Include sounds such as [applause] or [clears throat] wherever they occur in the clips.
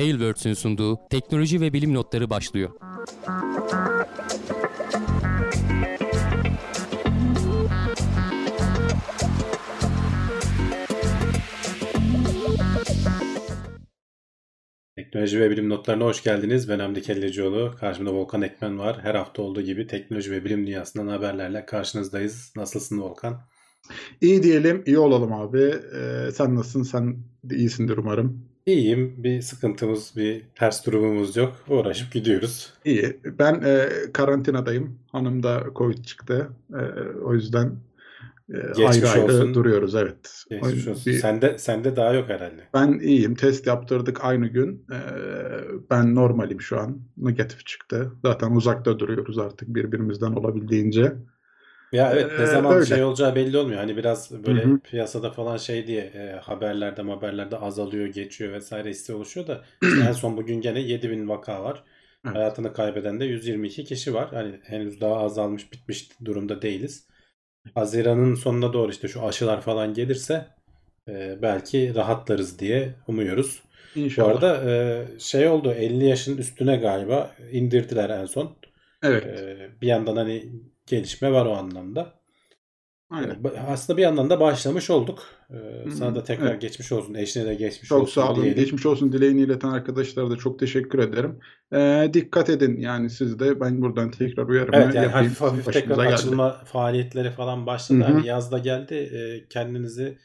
Tailwords'ün sunduğu teknoloji ve bilim notları başlıyor. Teknoloji ve bilim notlarına hoş geldiniz. Ben Hamdi Kellecioğlu. Karşımda Volkan Ekmen var. Her hafta olduğu gibi teknoloji ve bilim dünyasından haberlerle karşınızdayız. Nasılsın Volkan? İyi diyelim, iyi olalım abi. Ee, sen nasılsın? Sen de iyisindir umarım. İyiyim. Bir sıkıntımız, bir ters durumumuz yok. Uğraşıp gidiyoruz. İyi. Ben e, karantinadayım. Hanım da Covid çıktı. E, o yüzden e, Geçmiş ayrı ayrı olsun. duruyoruz. Evet. Geçmiş O- olsun. bir- Sende, sende daha yok herhalde. Ben iyiyim. Test yaptırdık aynı gün. E, ben normalim şu an. Negatif çıktı. Zaten uzakta duruyoruz artık birbirimizden olabildiğince. Ya evet ne Ee, zaman öyle. şey olacağı belli olmuyor. Hani biraz böyle Hı hı. piyasada falan şey diye e, haberlerde haberlerde azalıyor, geçiyor vesaire hissi oluşuyor da [clears throat] işte en son bugün gene 7000 vaka var. Evet. Hayatını kaybeden de 122 kişi var. Hani henüz daha azalmış bitmiş durumda değiliz. Haziran'ın sonuna doğru işte şu aşılar falan gelirse e, belki rahatlarız diye umuyoruz. Bu İnşallah. arada e, şey oldu 50 yaşın üstüne galiba indirdiler en son. Evet. E, bir yandan hani gelişme var o anlamda. Aynen. Ba- Aslında bir yandan da başlamış olduk. Ee, sana da tekrar evet. geçmiş olsun. Eşine de geçmiş Çok olsun sağ olun. diyelim. Geçmiş olsun dileğini ileten arkadaşlara da çok teşekkür ederim. Ee, dikkat edin yani siz de. Ben buradan tekrar uyarımı Evet yani yapayım. hafif hafif Başımıza tekrar geldi. açılma faaliyetleri falan başladı. Hı hı. Hani yazda geldi. Ee, kendinizi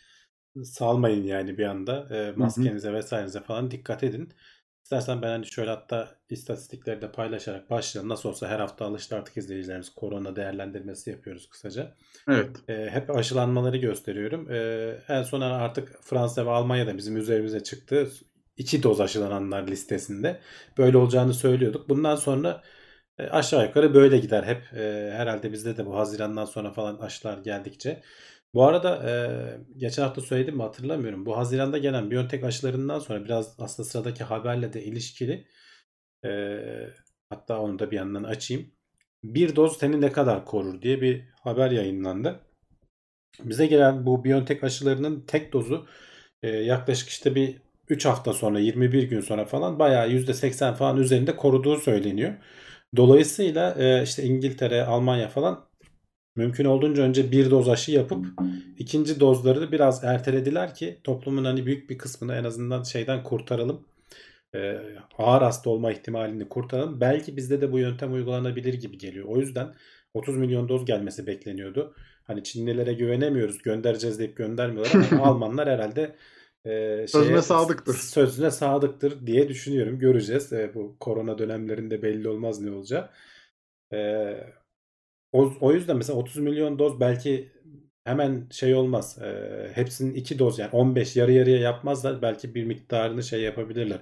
salmayın yani bir anda. Ee, maskenize vesairenize falan dikkat edin. İstersen ben hani şöyle hatta istatistikleri de paylaşarak başlayalım. Nasıl olsa her hafta alıştı artık izleyicilerimiz. Korona değerlendirmesi yapıyoruz kısaca. Evet. E, hep aşılanmaları gösteriyorum. E, en son artık Fransa ve Almanya'da bizim üzerimize çıktı. İki doz aşılananlar listesinde. Böyle olacağını söylüyorduk. Bundan sonra e, aşağı yukarı böyle gider hep. E, herhalde bizde de bu Haziran'dan sonra falan aşılar geldikçe. Bu arada e, geçen hafta söyledim mi hatırlamıyorum. Bu Haziran'da gelen Biontech aşılarından sonra biraz aslında sıradaki haberle de ilişkili. E, hatta onu da bir yandan açayım. Bir doz seni ne kadar korur diye bir haber yayınlandı. Bize gelen bu Biontech aşılarının tek dozu e, yaklaşık işte bir 3 hafta sonra 21 gün sonra falan bayağı %80 falan üzerinde koruduğu söyleniyor. Dolayısıyla e, işte İngiltere, Almanya falan mümkün olduğunca önce bir doz aşı yapıp ikinci dozları da biraz ertelediler ki toplumun hani büyük bir kısmını en azından şeyden kurtaralım. E, ağır hasta olma ihtimalini kurtaralım. Belki bizde de bu yöntem uygulanabilir gibi geliyor. O yüzden 30 milyon doz gelmesi bekleniyordu. Hani Çinlilere güvenemiyoruz göndereceğiz deyip göndermiyorlar ama [laughs] Almanlar herhalde e, Sözüne sadıktır. Sözüne sadıktır diye düşünüyorum. Göreceğiz. E, bu korona dönemlerinde belli olmaz ne olacağı. E, o, o yüzden mesela 30 milyon doz belki hemen şey olmaz. E, hepsinin iki doz yani 15 yarı yarıya yapmazlar. Belki bir miktarını şey yapabilirler.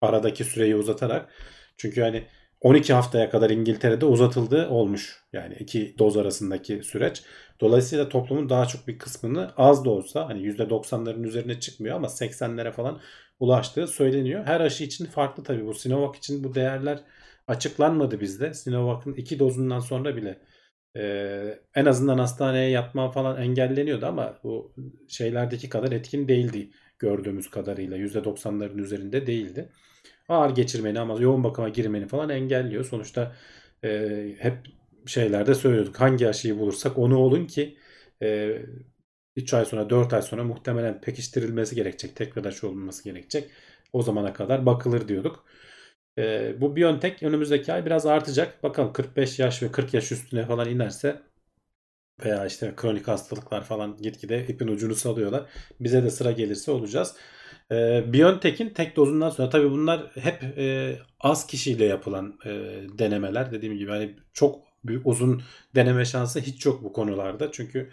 Aradaki süreyi uzatarak. Çünkü hani 12 haftaya kadar İngiltere'de uzatıldı olmuş. Yani iki doz arasındaki süreç. Dolayısıyla toplumun daha çok bir kısmını az da olsa hani %90'ların üzerine çıkmıyor ama 80'lere falan ulaştığı söyleniyor. Her aşı için farklı tabii. Bu Sinovac için bu değerler açıklanmadı bizde. Sinovac'ın iki dozundan sonra bile e, en azından hastaneye yatma falan engelleniyordu ama bu şeylerdeki kadar etkin değildi gördüğümüz kadarıyla. %90'ların üzerinde değildi ağır geçirmeni ama yoğun bakıma girmeni falan engelliyor. Sonuçta e, hep şeylerde söylüyorduk. Hangi aşıyı bulursak onu olun ki e, 3 ay sonra 4 ay sonra muhtemelen pekiştirilmesi gerekecek. Tekrar aşı olunması gerekecek. O zamana kadar bakılır diyorduk. E, bu Biontech önümüzdeki ay biraz artacak. Bakalım 45 yaş ve 40 yaş üstüne falan inerse veya işte kronik hastalıklar falan gitgide ipin ucunu salıyorlar. Bize de sıra gelirse olacağız. Ee, Biontech'in tek dozundan sonra tabii bunlar hep e, az kişiyle yapılan e, denemeler. Dediğim gibi hani çok büyük uzun deneme şansı hiç yok bu konularda. Çünkü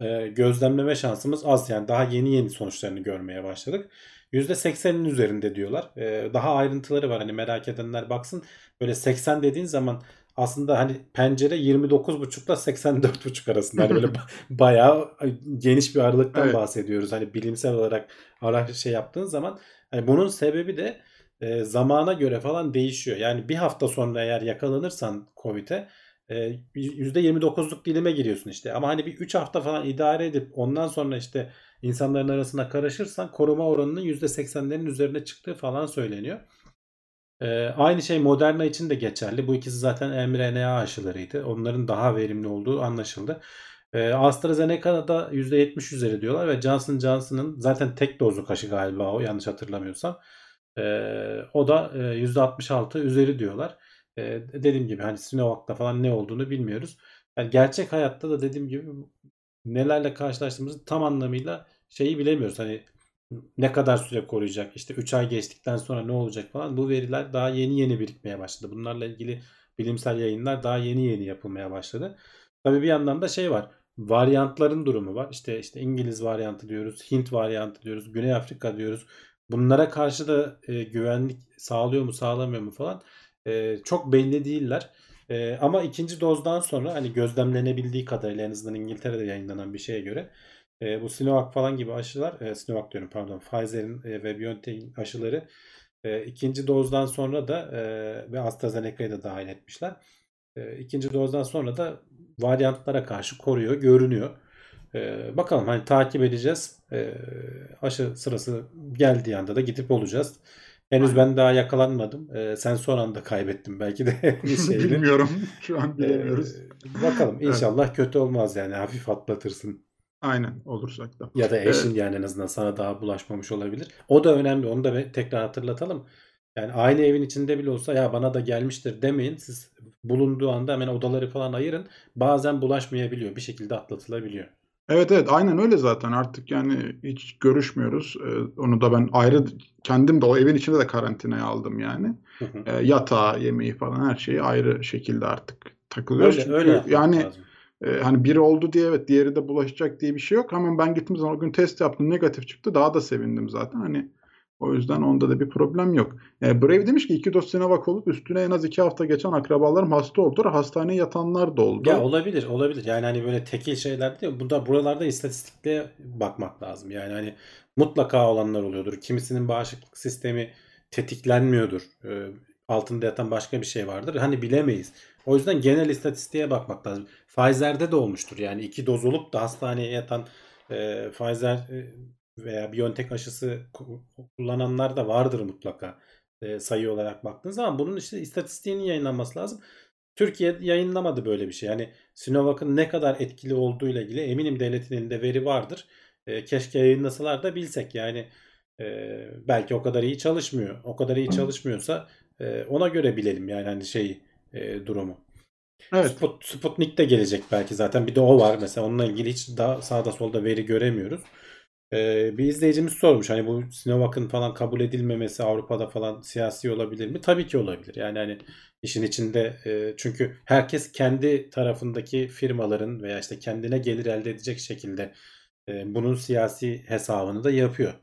e, gözlemleme şansımız az yani daha yeni yeni sonuçlarını görmeye başladık. %80'in üzerinde diyorlar. E, daha ayrıntıları var hani merak edenler baksın. Böyle 80 dediğin zaman aslında hani pencere 29.5 ile 84.5 arasında. Hani böyle [laughs] ba- bayağı geniş bir aralıktan Evet. bahsediyoruz. Hani bilimsel olarak ara şey yaptığın zaman hani bunun sebebi de e, zamana göre falan değişiyor. Yani bir hafta sonra eğer yakalanırsan Covid'e e, %29'luk dilime giriyorsun işte. Ama hani bir 3 hafta falan idare edip ondan sonra işte insanların arasına karışırsan koruma oranının %80'lerin üzerine çıktığı falan söyleniyor. Ee, aynı şey Moderna için de geçerli. Bu ikisi zaten mRNA aşılarıydı. Onların daha verimli olduğu anlaşıldı. Ee, AstraZeneca'da %70 üzeri diyorlar ve Johnson Johnson'ın zaten tek dozluk aşı galiba o yanlış hatırlamıyorsam. Ee, o da e, %66 üzeri diyorlar. Ee, dediğim gibi hani Sinovac'ta falan ne olduğunu bilmiyoruz. Yani gerçek hayatta da dediğim gibi nelerle karşılaştığımızı tam anlamıyla şeyi bilemiyoruz. Hani ne kadar süre koruyacak, işte 3 ay geçtikten sonra ne olacak falan bu veriler daha yeni yeni birikmeye başladı. Bunlarla ilgili bilimsel yayınlar daha yeni yeni yapılmaya başladı. Tabii bir yandan da şey var. Varyantların durumu var. İşte işte İngiliz varyantı diyoruz, Hint varyantı diyoruz, Güney Afrika diyoruz. Bunlara karşı da e, güvenlik sağlıyor mu, sağlamıyor mu falan e, çok belli değiller. E, ama ikinci dozdan sonra hani gözlemlenebildiği kadarıyla en azından İngiltere'de yayınlanan bir şeye göre e, bu Sinovac falan gibi aşılar, e, Sinovac diyorum pardon, Pfizer'in e, ve BioNTech'in aşıları e, ikinci dozdan sonra da e, ve AstraZeneca'yı da dahil etmişler. E, ikinci dozdan sonra da varyantlara karşı koruyor, görünüyor. E, bakalım hani takip edeceğiz. E, aşı sırası geldiği anda da gidip olacağız. Henüz ben daha yakalanmadım. E, sen son anda kaybettin belki de [laughs] [laughs] şeyini. Bilmiyorum. [laughs] Şu an E, bilemiyoruz. bakalım inşallah kötü olmaz yani hafif atlatırsın. Aynen olursak da. Ya da eşin yani en azından sana daha bulaşmamış olabilir. O da önemli. Onu da tekrar hatırlatalım. Yani aynı evin içinde bile olsa ya bana da gelmiştir demeyin. Siz bulunduğu anda hemen odaları falan ayırın. Bazen bulaşmayabiliyor. Bir şekilde atlatılabiliyor. Evet evet aynen öyle zaten artık yani hiç görüşmüyoruz. Ee, onu da ben ayrı kendim de o evin içinde de karantinaya aldım yani. Hı hı. Ee, yatağı, yemeği falan her şeyi ayrı şekilde artık takılıyoruz. öyle Çünkü öyle yani lazım. e, hani biri oldu diye evet diğeri de bulaşacak diye bir şey yok. Hemen ben gittiğim zaman o gün test yaptım negatif çıktı. Daha da sevindim zaten. Hani o yüzden onda da bir problem yok. E, Brave demiş ki iki doz Sinovac olup üstüne en az iki hafta geçen akrabalarım hasta oldular. Hastaneye yatanlar da oldu. Ya olabilir, olabilir. Yani hani böyle tekil şeyler değil. Burada buralarda istatistikle bakmak lazım. Yani hani mutlaka olanlar oluyordur. Kimisinin bağışıklık sistemi tetiklenmiyordur. Ee, altında yatan başka bir şey vardır. Hani bilemeyiz. O yüzden genel istatistiğe bakmak lazım. Pfizer'de de olmuştur. Yani iki doz olup da hastaneye yatan e, Pfizer e, veya BioNTech aşısı ku- kullananlar da vardır mutlaka. E, sayı olarak baktığınız zaman bunun işte istatistiğinin yayınlanması lazım. Türkiye yayınlamadı böyle bir şey. Yani Sinovac'ın ne kadar etkili olduğu ile ilgili eminim devletin elinde veri vardır. E, keşke yayınlasalar da bilsek. Yani e, belki o kadar iyi çalışmıyor. O kadar iyi çalışmıyorsa e, ona göre bilelim yani hani şeyi e, durumu. Evet. Sput, Sputnik de gelecek belki zaten. Bir de o var mesela. Onunla ilgili hiç daha sağda solda veri göremiyoruz. Ee, bir izleyicimiz sormuş hani bu Sinovac'ın falan kabul edilmemesi Avrupa'da falan siyasi olabilir mi? Tabii ki olabilir. Yani hani işin içinde e, çünkü herkes kendi tarafındaki firmaların veya işte kendine gelir elde edecek şekilde e, bunun siyasi hesabını da yapıyor.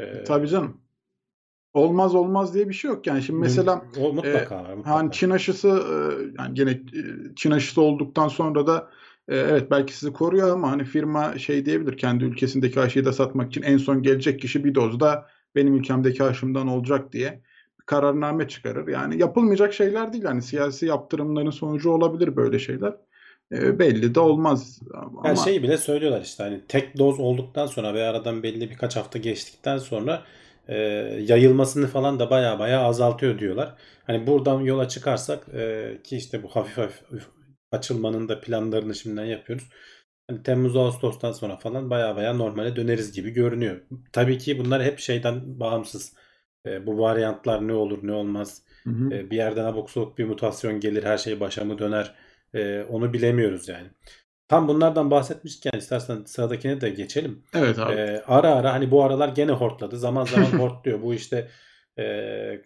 Ee, Tabii canım. Olmaz olmaz diye bir şey yok. Yani şimdi mesela o mutlaka var. Mutlaka. hani Çin aşısı e, yani gene e, Çin aşısı olduktan sonra da e, evet belki sizi koruyor ama hani firma şey diyebilir kendi ülkesindeki aşıyı da satmak için en son gelecek kişi bir dozda benim ülkemdeki aşımdan olacak diye kararname çıkarır. Yani yapılmayacak şeyler değil. Hani siyasi yaptırımların sonucu olabilir böyle şeyler. E, belli de olmaz ama Yani şeyi bile söylüyorlar işte hani tek doz olduktan sonra ve aradan belli birkaç hafta geçtikten sonra e, yayılmasını falan da baya baya azaltıyor diyorlar. Hani buradan yola çıkarsak e, ki işte bu hafif hafif açılmanın da planlarını şimdiden yapıyoruz. Hani Temmuz Ağustos'tan sonra falan baya baya normale döneriz gibi görünüyor. Tabii ki bunlar hep şeyden bağımsız. E, bu varyantlar ne olur ne olmaz. Hı hı. E, bir yerden abuk sabuk bir mutasyon gelir her şey başa mı döner E, onu bilemiyoruz yani. Tam bunlardan bahsetmişken istersen sıradakine de geçelim. Evet abi. Ee, ara ara hani bu aralar gene hortladı. Zaman zaman [laughs] hortluyor. Bu işte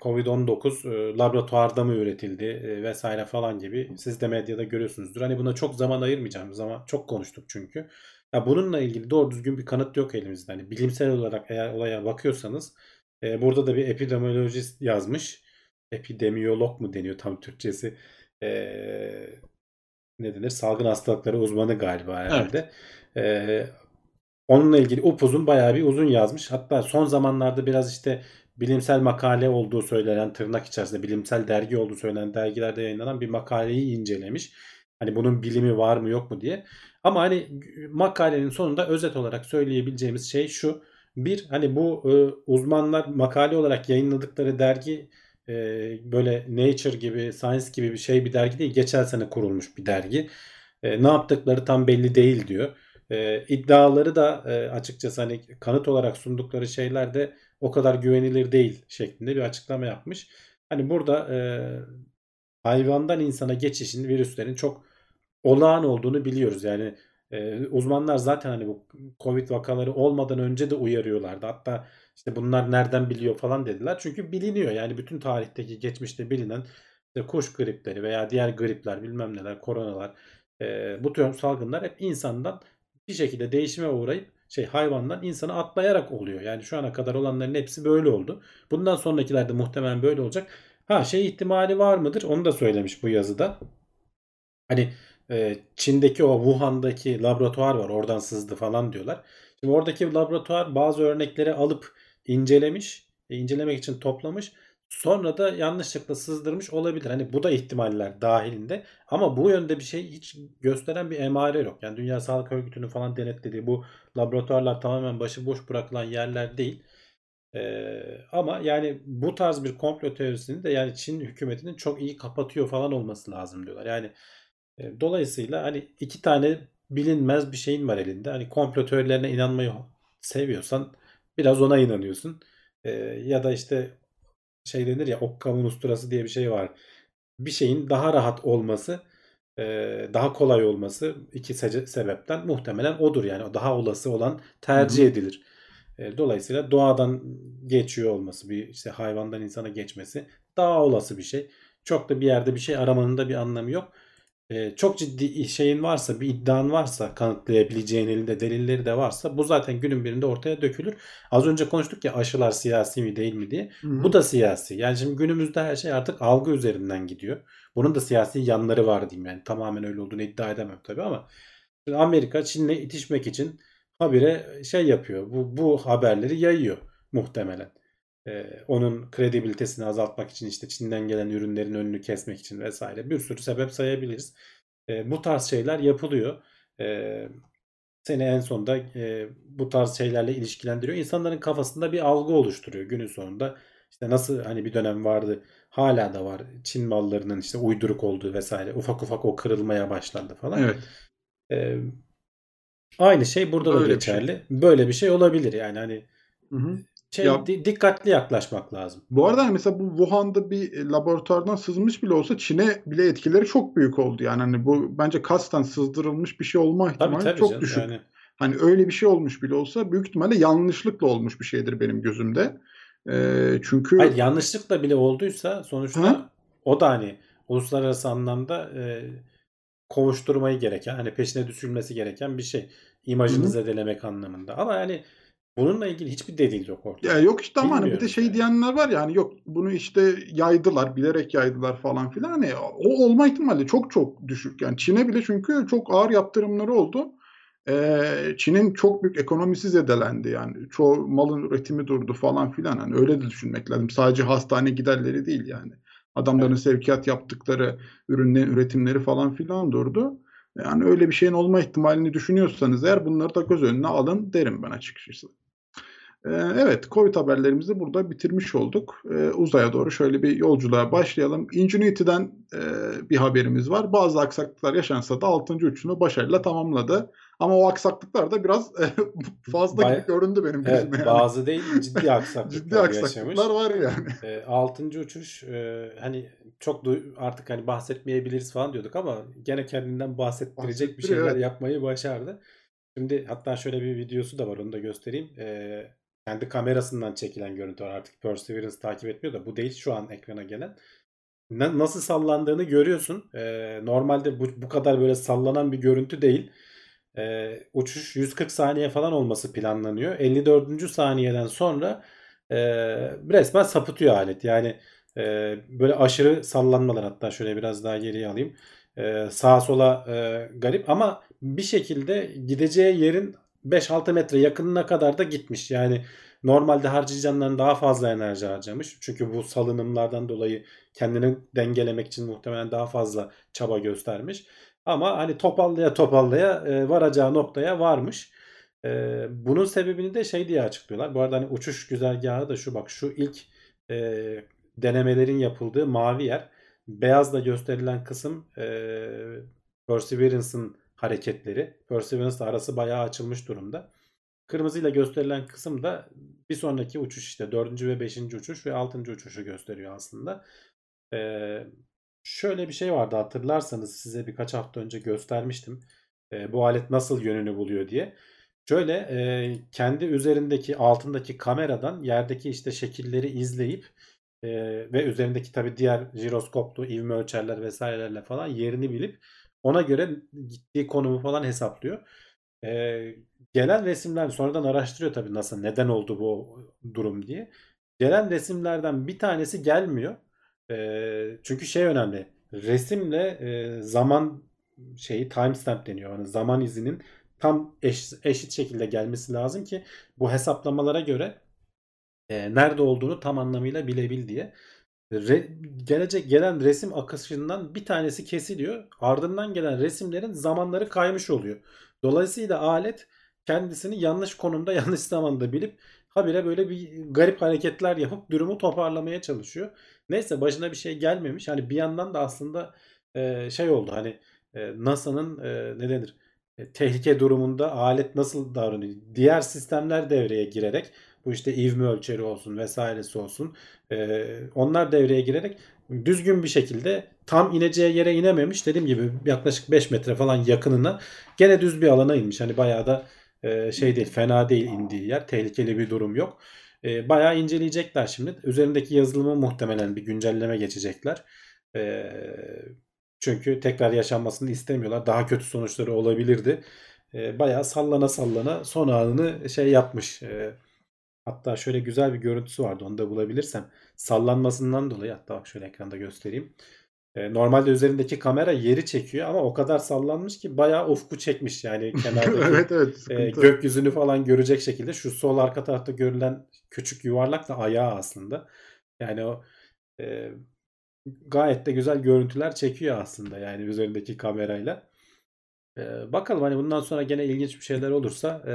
Covid-19 e, laboratuvarda mı üretildi e, vesaire falan gibi. Siz de medyada görüyorsunuzdur. Hani buna çok zaman ayırmayacağım. Zaman çok konuştuk çünkü. Ya bununla ilgili doğru düzgün bir kanıt yok elimizde. Hani bilimsel olarak eğer olaya bakıyorsanız e, burada da bir epidemiolojist yazmış. Epidemiyolog mu deniyor tam Türkçesi? E, ne denir? Salgın hastalıkları uzmanı galiba herhalde. E, Onunla ilgili upuzun bayağı bir uzun yazmış. Hatta son zamanlarda biraz işte bilimsel makale olduğu söylenen tırnak içerisinde bilimsel dergi olduğu söylenen dergilerde yayınlanan bir makaleyi incelemiş. Hani bunun bilimi var mı yok mu diye. Ama hani makalenin sonunda özet olarak söyleyebileceğimiz şey şu. Bir hani bu e, uzmanlar makale olarak yayınladıkları dergi e, böyle Nature gibi Science gibi bir şey bir dergi değil. Geçen sene kurulmuş bir dergi. E, ne yaptıkları tam belli değil diyor. E, iddiaları da e, açıkçası hani kanıt olarak sundukları şeyler de o kadar güvenilir değil şeklinde bir açıklama yapmış. Hani burada e, hayvandan insana geçişin virüslerin çok olağan olduğunu biliyoruz. Yani e, uzmanlar zaten hani bu Covid vakaları olmadan önce de uyarıyorlardı. Hatta işte bunlar nereden biliyor falan dediler. Çünkü biliniyor. Yani bütün tarihteki geçmişte bilinen işte kuş gripleri veya diğer gripler bilmem neler koronalar e, bu tür salgınlar hep insandan bir şekilde değişime uğrayıp şey hayvandan insana atlayarak oluyor. Yani şu ana kadar olanların hepsi böyle oldu. Bundan sonrakilerde muhtemelen böyle olacak. Ha şey ihtimali var mıdır? Onu da söylemiş bu yazıda. Hani e, Çin'deki o Wuhan'daki laboratuvar var. Oradan sızdı falan diyorlar. Şimdi oradaki laboratuvar bazı örnekleri alıp incelemiş. E, incelemek için toplamış. Sonra da yanlışlıkla sızdırmış olabilir. Hani bu da ihtimaller dahilinde. Ama bu yönde bir şey hiç gösteren bir emare yok. Yani Dünya Sağlık Örgütü'nün falan denetlediği bu laboratuvarlar tamamen başıboş bırakılan yerler değil. Ee, ama yani bu tarz bir komplo teorisini de yani Çin hükümetinin çok iyi kapatıyor falan olması lazım diyorlar. Yani e, dolayısıyla hani iki tane bilinmez bir şeyin var elinde. Hani komplo teorilerine inanmayı seviyorsan biraz ona inanıyorsun. Ee, ya da işte şey denir ya okkamın usturası diye bir şey var. Bir şeyin daha rahat olması daha kolay olması iki sebepten muhtemelen odur yani o daha olası olan tercih Hı-hı. edilir. Dolayısıyla doğadan geçiyor olması bir işte hayvandan insana geçmesi daha olası bir şey. Çok da bir yerde bir şey aramanın da bir anlamı yok e, çok ciddi şeyin varsa bir iddian varsa kanıtlayabileceğin elinde delilleri de varsa bu zaten günün birinde ortaya dökülür. Az önce konuştuk ya aşılar siyasi mi değil mi diye. Hı-hı. Bu da siyasi. Yani şimdi günümüzde her şey artık algı üzerinden gidiyor. Bunun da siyasi yanları var diyeyim yani. Tamamen öyle olduğunu iddia edemem tabii ama Amerika Çin'le itişmek için habire şey yapıyor. Bu, bu haberleri yayıyor muhtemelen. Ee, onun kredibilitesini azaltmak için işte Çin'den gelen ürünlerin önünü kesmek için vesaire bir sürü sebep sayabiliriz. Ee, bu tarz şeyler yapılıyor. Ee, seni en sonunda e, bu tarz şeylerle ilişkilendiriyor. İnsanların kafasında bir algı oluşturuyor günün sonunda. İşte nasıl hani bir dönem vardı hala da var Çin mallarının işte uyduruk olduğu vesaire ufak ufak o kırılmaya başlandı falan. Evet. Ee, aynı şey burada Böyle da geçerli. Bir şey. Böyle bir şey olabilir yani hani hı hı şey ya, dikkatli yaklaşmak lazım. Bu arada hani mesela bu Wuhan'da bir e, laboratuvardan sızmış bile olsa Çin'e bile etkileri çok büyük oldu. Yani hani bu bence kasten sızdırılmış bir şey olma ihtimali tabii, tabii çok canım, düşük. Yani. Hani öyle bir şey olmuş bile olsa büyük ihtimalle yanlışlıkla olmuş bir şeydir benim gözümde. Ee, çünkü Hayır, yanlışlıkla bile olduysa sonuçta ha? o da hani uluslararası anlamda e, kovuşturmayı gereken hani peşine düşülmesi gereken bir şey. İmajını Hı-hı. zedelemek anlamında. Ama yani Bununla ilgili hiçbir delil yok ortada. Ya yok işte ama hani bir de şey yani. diyenler var ya hani yok bunu işte yaydılar, bilerek yaydılar falan filan. Hani o olma ihtimali çok çok düşük. Yani Çin'e bile çünkü çok ağır yaptırımları oldu. Ee, Çin'in çok büyük ekonomisi zedelendi yani. Çoğu malın üretimi durdu falan filan. Hani öyle de düşünmek lazım. Sadece hastane giderleri değil yani. Adamların evet. sevkiyat yaptıkları ürünlerin üretimleri falan filan durdu. Yani öyle bir şeyin olma ihtimalini düşünüyorsanız eğer bunları da göz önüne alın derim ben açıkçası. Ee, evet, Covid haberlerimizi burada bitirmiş olduk. Ee, uzaya doğru şöyle bir yolculuğa başlayalım. Ingenuity'den e, bir haberimiz var. Bazı aksaklıklar yaşansa da 6. uçuşunu başarıyla tamamladı. Ama o aksaklıklar da biraz e, [laughs] fazla Bay- gibi göründü benim gözüme. Evet, yani. Bazı değil ciddi aksaklıklar [laughs] Ciddi aksaklıklar var yani. E, 6. uçuş e, hani çok artık hani bahsetmeyebiliriz falan diyorduk ama gene kendinden bahsettirecek bir şeyler evet. yapmayı başardı. Şimdi hatta şöyle bir videosu da var onu da göstereyim. Ee, kendi kamerasından çekilen görüntü. Artık Perseverance takip etmiyor da bu değil şu an ekrana gelen. Na- nasıl sallandığını görüyorsun. Ee, normalde bu, bu kadar böyle sallanan bir görüntü değil. Ee, uçuş 140 saniye falan olması planlanıyor. 54. saniyeden sonra e, resmen sapıtıyor alet. Yani e, böyle aşırı sallanmalar hatta şöyle biraz daha geriye alayım. E, sağa sola e, garip ama bir şekilde gideceği yerin 5-6 metre yakınına kadar da gitmiş. Yani normalde harcayacağından daha fazla enerji harcamış. Çünkü bu salınımlardan dolayı kendini dengelemek için muhtemelen daha fazla çaba göstermiş. Ama hani topallaya topallaya e, varacağı noktaya varmış. E, bunun sebebini de şey diye açıklıyorlar. Bu arada hani uçuş güzergahı da şu bak şu ilk e, denemelerin yapıldığı mavi yer. Beyazla gösterilen kısım e, Perseverance'ın hareketleri. Perseverance'la arası bayağı açılmış durumda. Kırmızıyla gösterilen kısım da bir sonraki uçuş işte dördüncü ve beşinci uçuş ve altıncı uçuşu gösteriyor aslında. Ee, şöyle bir şey vardı hatırlarsanız size birkaç hafta önce göstermiştim. Ee, bu alet nasıl yönünü buluyor diye. Şöyle e, kendi üzerindeki altındaki kameradan yerdeki işte şekilleri izleyip e, ve üzerindeki tabi diğer jiroskoplu ivme ölçerler vesairelerle falan yerini bilip ona göre gittiği konumu falan hesaplıyor. Ee, gelen resimler sonradan araştırıyor tabii nasıl neden oldu bu durum diye. Gelen resimlerden bir tanesi gelmiyor. Ee, çünkü şey önemli. Resimle e, zaman şeyi timestamp deniyor. Yani zaman izinin tam eş, eşit şekilde gelmesi lazım ki bu hesaplamalara göre e, nerede olduğunu tam anlamıyla bilebil diye. Re, gelecek gelen resim akışından bir tanesi kesiliyor. Ardından gelen resimlerin zamanları kaymış oluyor. Dolayısıyla alet kendisini yanlış konumda [laughs] yanlış zamanda bilip habire böyle bir garip hareketler yapıp durumu toparlamaya çalışıyor. Neyse başına bir şey gelmemiş. Hani bir yandan da aslında e, şey oldu hani e, NASA'nın e, ne denir e, tehlike durumunda alet nasıl davranıyor? Diğer sistemler devreye girerek bu işte ivme ölçeri olsun vesairesi olsun. E, onlar devreye girerek düzgün bir şekilde tam ineceği yere inememiş. Dediğim gibi yaklaşık 5 metre falan yakınına gene düz bir alana inmiş. Hani bayağı da e, şey değil fena değil indiği yer. Tehlikeli bir durum yok. E, bayağı inceleyecekler şimdi. Üzerindeki yazılımı muhtemelen bir güncelleme geçecekler. E, çünkü tekrar yaşanmasını istemiyorlar. Daha kötü sonuçları olabilirdi. E, bayağı sallana sallana son anını şey yapmış. E, hatta şöyle güzel bir görüntüsü vardı. Onu da bulabilirsem. Sallanmasından dolayı hatta bak şöyle ekranda göstereyim. E, normalde üzerindeki kamera yeri çekiyor ama o kadar sallanmış ki bayağı ufku çekmiş yani [laughs] kenardaki evet evet. e, gökyüzünü falan görecek şekilde şu sol arka tarafta görülen küçük yuvarlak da ayağı aslında. Yani o e, gayet de güzel görüntüler çekiyor aslında yani üzerindeki kamerayla. E, bakalım hani bundan sonra gene ilginç bir şeyler olursa e,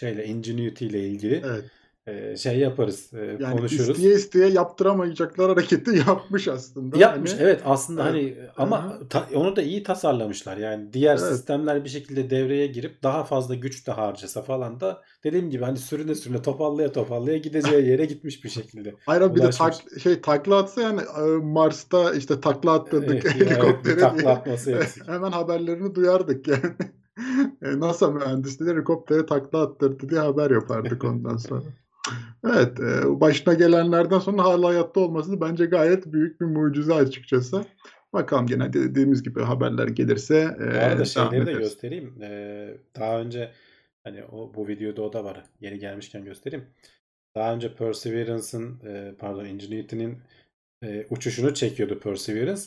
şeyle Ingenuity ile ilgili Evet. e, şey yaparız, e, Yani konuşuruz. isteye isteye yaptıramayacaklar hareketi [laughs] yapmış aslında. Yapmış Hani, evet aslında Evet. hani ama ta- onu da iyi tasarlamışlar. Yani diğer Evet. sistemler bir şekilde devreye girip daha fazla güç de harcasa falan da dediğim gibi hani sürüne sürüne topallaya topallaya gideceği yere gitmiş bir şekilde. Hayır bir de tak, şey takla atsa yani e, Mars'ta işte takla attırdık Evet, [laughs] ya, evet, helikoptere takla atması [laughs] eksik. Hemen haberlerini duyardık yani. [laughs] E, NASA mühendisleri helikoptere takla attırdı diye haber yapardık ondan sonra. Evet, e, başına gelenlerden sonra hala hayatta olması bence gayet büyük bir mucize açıkçası. Bakalım gene dediğimiz gibi haberler gelirse Bu e, arada devam şeyleri de göstereyim. Ee, daha önce hani o bu videoda o da var. Yeni gelmişken göstereyim. Daha önce Perseverance'ın e, pardon Ingenuity'nin e, uçuşunu çekiyordu Perseverance.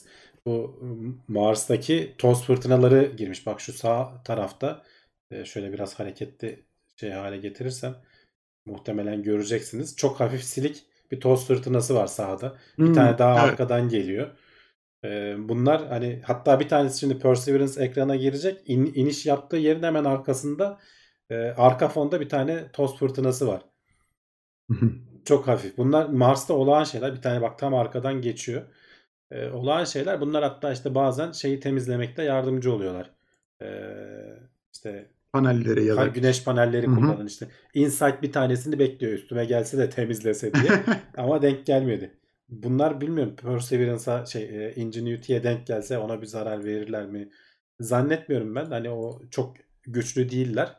Bu Mars'taki toz fırtınaları girmiş. Bak şu sağ tarafta e, şöyle biraz hareketli şey hale getirirsem muhtemelen göreceksiniz. Çok hafif silik bir toz fırtınası var. Bir Hmm, tane daha evet. arkadan geliyor. Ee, bunlar hani hatta bir tanesi şimdi Perseverance ekrana girecek. İn, iniş yaptığı yerin hemen arkasında e, arka fonda bir tane toz fırtınası var. Çok hafif. Bunlar Mars'ta olağan şeyler. Bir tane bak tam arkadan geçiyor. Ee, olağan şeyler. Bunlar hatta işte bazen şeyi temizlemekte yardımcı oluyorlar. Ee, işte Panelleri ya da güneş panelleri kullanın işte. Insight bir tanesini bekliyor üstüme gelse de temizlese diye. [laughs] Ama denk gelmedi. Bunlar bilmiyorum Perseverance'a şey e, Ingenuity'ye denk gelse ona bir zarar verirler mi? Zannetmiyorum ben. Hani o çok güçlü değiller.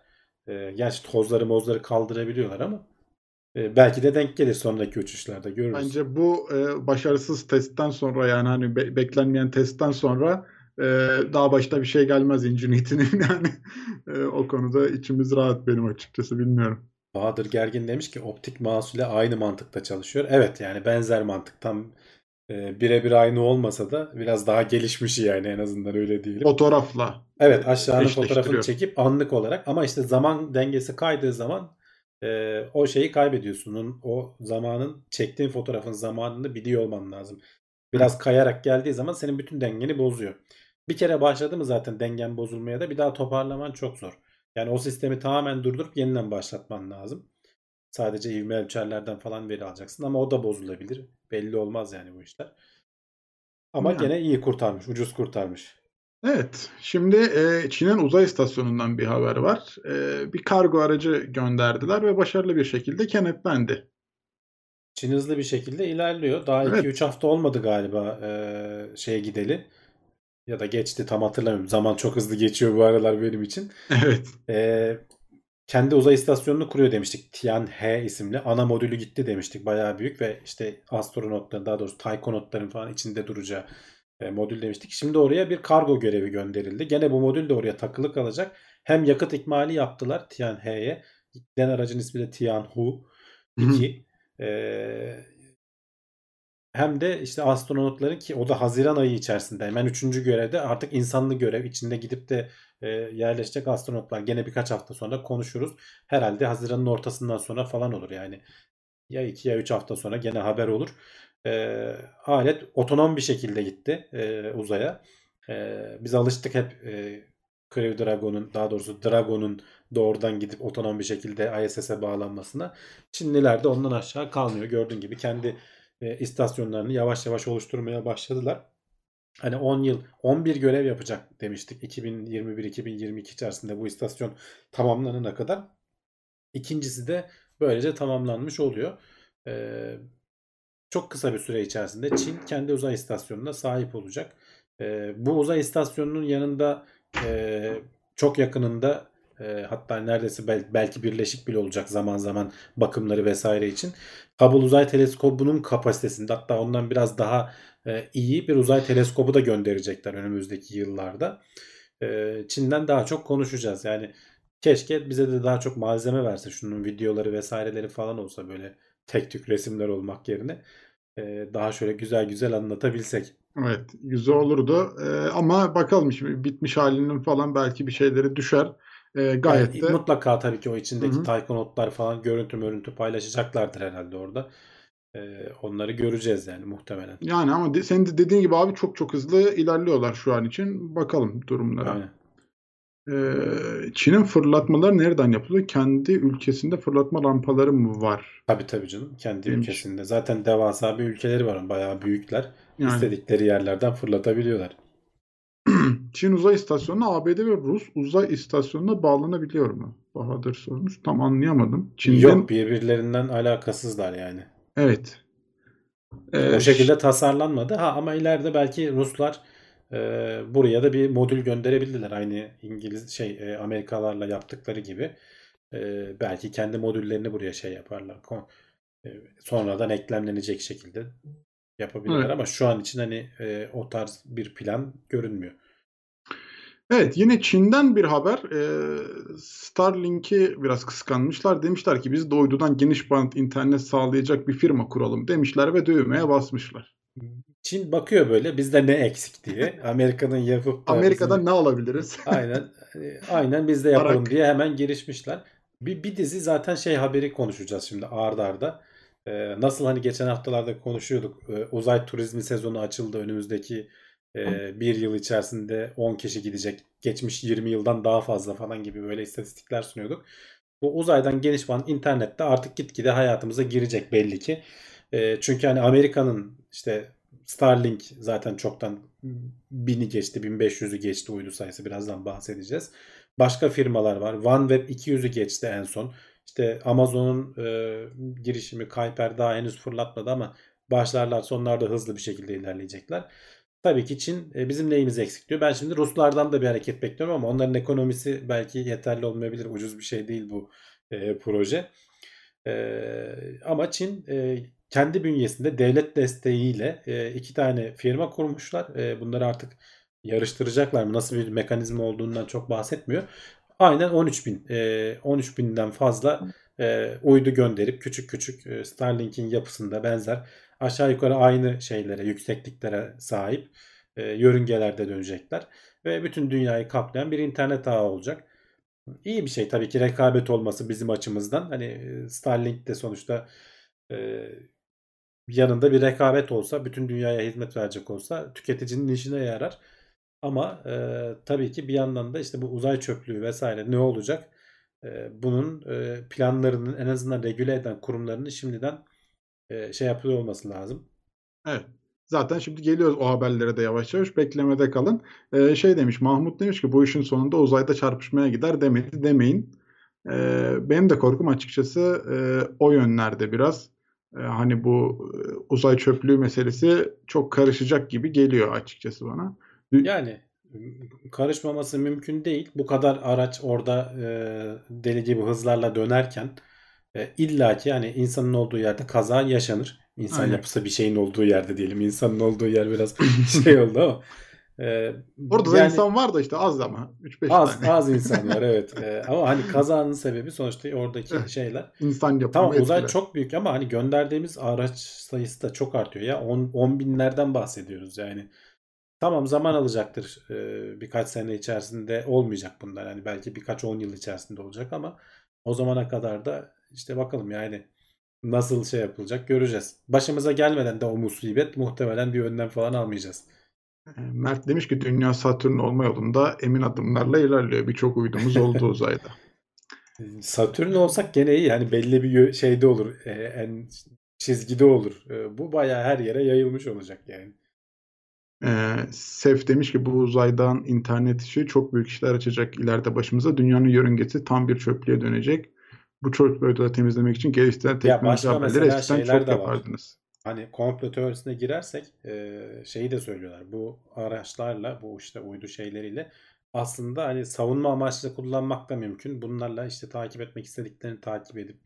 E, gerçi tozları mozları kaldırabiliyorlar ama e, belki de denk gelir sonraki uçuşlarda görürüz. Bence bu e, başarısız testten sonra yani hani be- beklenmeyen testten sonra e, daha başta bir şey gelmez Ingenuity'nin [laughs] yani E, o konuda içimiz rahat benim açıkçası bilmiyorum. Bahadır Gergin demiş ki optik mouse aynı mantıkta çalışıyor. Evet yani benzer mantık tam e, birebir aynı olmasa da biraz daha gelişmiş yani en azından öyle diyelim. Fotoğrafla Evet aşağının fotoğrafını çekip anlık olarak ama işte zaman dengesi kaydığı zaman e, o şeyi kaybediyorsun. O zamanın çektiğin fotoğrafın zamanını biliyor olman lazım. Biraz kayarak geldiği zaman senin bütün dengeni bozuyor. Bir kere başladı mı zaten dengen bozulmaya da bir daha toparlaman çok zor. Yani o sistemi tamamen durdurup yeniden başlatman lazım. Sadece ivme ölçerlerden falan veri alacaksın ama o da bozulabilir. Belli olmaz yani bu işler. Ama Yani. gene iyi kurtarmış, ucuz kurtarmış. Evet, şimdi e, Çin'in uzay istasyonundan bir haber var. E, bir kargo aracı gönderdiler ve başarılı bir şekilde kenetlendi. Çin hızlı bir şekilde ilerliyor. Daha Evet. 2-3 hafta olmadı galiba eee, şeye gideli. Ya da geçti tam hatırlamıyorum. Zaman çok hızlı geçiyor bu aralar benim için. Evet, Eee, kendi uzay istasyonunu kuruyor demiştik. Tianhe isimli. Ana modülü gitti demiştik. Bayağı büyük ve işte astronotların daha doğrusu taykonotların falan içinde duracağı e, modül demiştik. Şimdi oraya bir kargo görevi gönderildi. Gene bu modül de oraya takılı kalacak. Hem yakıt ikmali yaptılar Tianhe'ye. Giden aracın ismi de Tianhu 2. Eee, hem de işte astronotların ki o da Haziran ayı içerisinde hemen üçüncü görevde artık insanlı görev içinde gidip de e, yerleşecek astronotlar gene birkaç hafta sonra konuşuruz. Herhalde Haziran'ın ortasından sonra falan olur yani. Ya 2 ya 3 hafta sonra gene haber olur. E, alet otonom bir şekilde gitti e, uzaya. E, biz alıştık hep e, Crew Dragon'un daha doğrusu Dragon'un doğrudan gidip otonom bir şekilde ISS'e bağlanmasına. Çinliler de ondan aşağı kalmıyor. Gördüğün gibi kendi e, istasyonlarını yavaş yavaş oluşturmaya başladılar. Hani 10 yıl 11 görev yapacak demiştik 2021-2022 içerisinde bu istasyon tamamlanana kadar. İkincisi de böylece tamamlanmış oluyor. Ee, çok kısa bir süre içerisinde Çin kendi uzay istasyonuna sahip olacak. Ee, bu uzay istasyonunun yanında e, çok yakınında e, hatta neredeyse bel- belki birleşik bile olacak zaman zaman bakımları vesaire için. Hubble Uzay Teleskobu'nun kapasitesinde hatta ondan biraz daha e, iyi bir uzay teleskobu da gönderecekler önümüzdeki yıllarda. E, Çin'den daha çok konuşacağız. Yani keşke bize de daha çok malzeme verse. Şunun videoları vesaireleri falan olsa böyle tek tük resimler olmak yerine e, daha şöyle güzel güzel anlatabilsek. evet, güzel olurdu. E, ama bakalım şimdi bitmiş halinin falan belki bir şeyleri düşer. E, gayet Yani de mutlaka tabii ki o içindeki Hı hı. taykonotlar falan görüntü görüntü paylaşacaklardır herhalde orada. E, onları göreceğiz yani muhtemelen. yani ama de, senin de dediğin gibi abi çok çok hızlı ilerliyorlar şu an için. Bakalım durumlara. Aynen. Ee, Çin'in fırlatmaları nereden yapılıyor? Kendi ülkesinde fırlatma rampaları mı var? Tabii tabii canım. Kendi Demiş. ülkesinde. Zaten devasa bir ülkeleri var. Bayağı büyükler. Yani İstedikleri yerlerden fırlatabiliyorlar. [clears throat] Çin uzay istasyonuna ABD ve Rus uzay istasyonuna bağlanabiliyor mu? Bahadır sormuş. Tam anlayamadım. Çin'den Yok birbirlerinden alakasızlar yani. evet. Ee, O şekilde tasarlanmadı. Ha ama ileride belki Ruslar e, buraya da bir modül gönderebilirler. Aynı İngiliz şey e, Amerikalarla yaptıkları gibi. E, belki kendi modüllerini buraya şey yaparlar. Kon- e, sonradan eklemlenecek şekilde yapabilirler Evet. ama şu an için hani e, o tarz bir plan görünmüyor. Evet yine Çin'den bir haber. Ee, Starlink'i biraz kıskanmışlar. Demişler ki biz de uydudan geniş bant internet sağlayacak bir firma kuralım demişler ve düğmeye basmışlar. Çin bakıyor böyle bizde ne eksik diye. [laughs] Amerika'nın yapıp da Amerika'dan bizim- ne alabiliriz? [laughs] aynen e, aynen biz de yapalım Arak. diye hemen girişmişler. Bir, bir dizi zaten şey haberi konuşacağız şimdi ard arda. Ee, nasıl hani geçen haftalarda konuşuyorduk. Ee, uzay turizmi sezonu açıldı önümüzdeki e, bir yıl içerisinde 10 kişi gidecek. Geçmiş 20 yıldan daha fazla falan gibi böyle istatistikler sunuyorduk. Bu uzaydan geniş bant internette artık gitgide hayatımıza girecek belli ki. E, çünkü hani Amerika'nın işte Starlink zaten çoktan 1000'i geçti, 1500'ü geçti uydu sayısı birazdan bahsedeceğiz. Başka firmalar var. OneWeb 200'ü geçti en son. İşte Amazon'un e, girişimi Kuiper daha henüz fırlatmadı ama başlarlarsa onlar da hızlı bir şekilde ilerleyecekler. Tabii ki Çin e, bizim neyimiz eksik diyor. Ben şimdi Ruslardan da bir hareket bekliyorum ama onların ekonomisi belki yeterli olmayabilir. Ucuz bir şey değil bu e, proje. E, ama Çin e, kendi bünyesinde devlet desteğiyle e, iki tane firma kurmuşlar. E, bunları artık yarıştıracaklar mı? Nasıl bir mekanizma olduğundan çok bahsetmiyor. Aynen 13 bin. E, 13 binden fazla e, uydu gönderip küçük küçük e, Starlink'in yapısında benzer aşağı yukarı aynı şeylere, yüksekliklere sahip e, yörüngelerde dönecekler. Ve bütün dünyayı kaplayan bir internet ağı olacak. İyi bir şey tabii ki rekabet olması bizim açımızdan. Hani e, Starlink de sonuçta e, yanında bir rekabet olsa, bütün dünyaya hizmet verecek olsa tüketicinin işine yarar. Ama e, tabii ki bir yandan da işte bu uzay çöplüğü vesaire ne olacak? E, bunun e, planlarının en azından regüle eden kurumlarının şimdiden e, şey yapıyor olması lazım. Evet. Zaten şimdi geliyoruz o haberlere de yavaş yavaş. Beklemede kalın. Ee, şey demiş Mahmut demiş ki bu işin sonunda uzayda çarpışmaya gider demedi demeyin. Ee, benim de korkum açıkçası e, o yönlerde biraz. E, hani bu e, uzay çöplüğü meselesi çok karışacak gibi geliyor açıkçası bana. Yani karışmaması mümkün değil. Bu kadar araç orada e, deli gibi hızlarla dönerken e, illaki yani insanın olduğu yerde kaza yaşanır. İnsan Aynen. yapısı bir şeyin olduğu yerde diyelim. İnsanın olduğu yer biraz [laughs] şey oldu ama. E, Orada da yani insan var da işte az ama 3-5 az tane az [laughs] insan var evet. E, ama hani kazanın sebebi sonuçta oradaki Evet. şeyler. insan yapımı Tamam uzay etkiler. çok büyük ama hani gönderdiğimiz araç sayısı da çok artıyor ya. 10 binlerden bahsediyoruz yani. Tamam zaman alacaktır. Ee, birkaç sene içerisinde olmayacak bunlar. Yani belki birkaç on yıl içerisinde olacak ama o zamana kadar da işte bakalım yani nasıl şey yapılacak göreceğiz. Başımıza gelmeden de o musibet muhtemelen bir önlem falan almayacağız. E, Mert demiş ki Dünya Satürn olma yolunda emin adımlarla ilerliyor. Birçok uydumuz oldu uzayda. [laughs] Satürn olsak gene iyi. Yani belli bir şeyde olur. Ee, en çizgide olur. Ee, bu bayağı her yere yayılmış olacak yani. Ee, Sef demiş ki bu uzaydan internet işi çok büyük işler açacak ileride başımıza. Dünyanın yörüngesi tam bir çöplüğe dönecek. Bu çöplüğü de temizlemek için geliştirilen teknoloji haberleri eskiden çok yapardınız. Hani komplo teorisine girersek e, şeyi de söylüyorlar. Bu araçlarla bu işte uydu şeyleriyle aslında hani savunma amaçlı kullanmak da mümkün. Bunlarla işte takip etmek istediklerini takip edip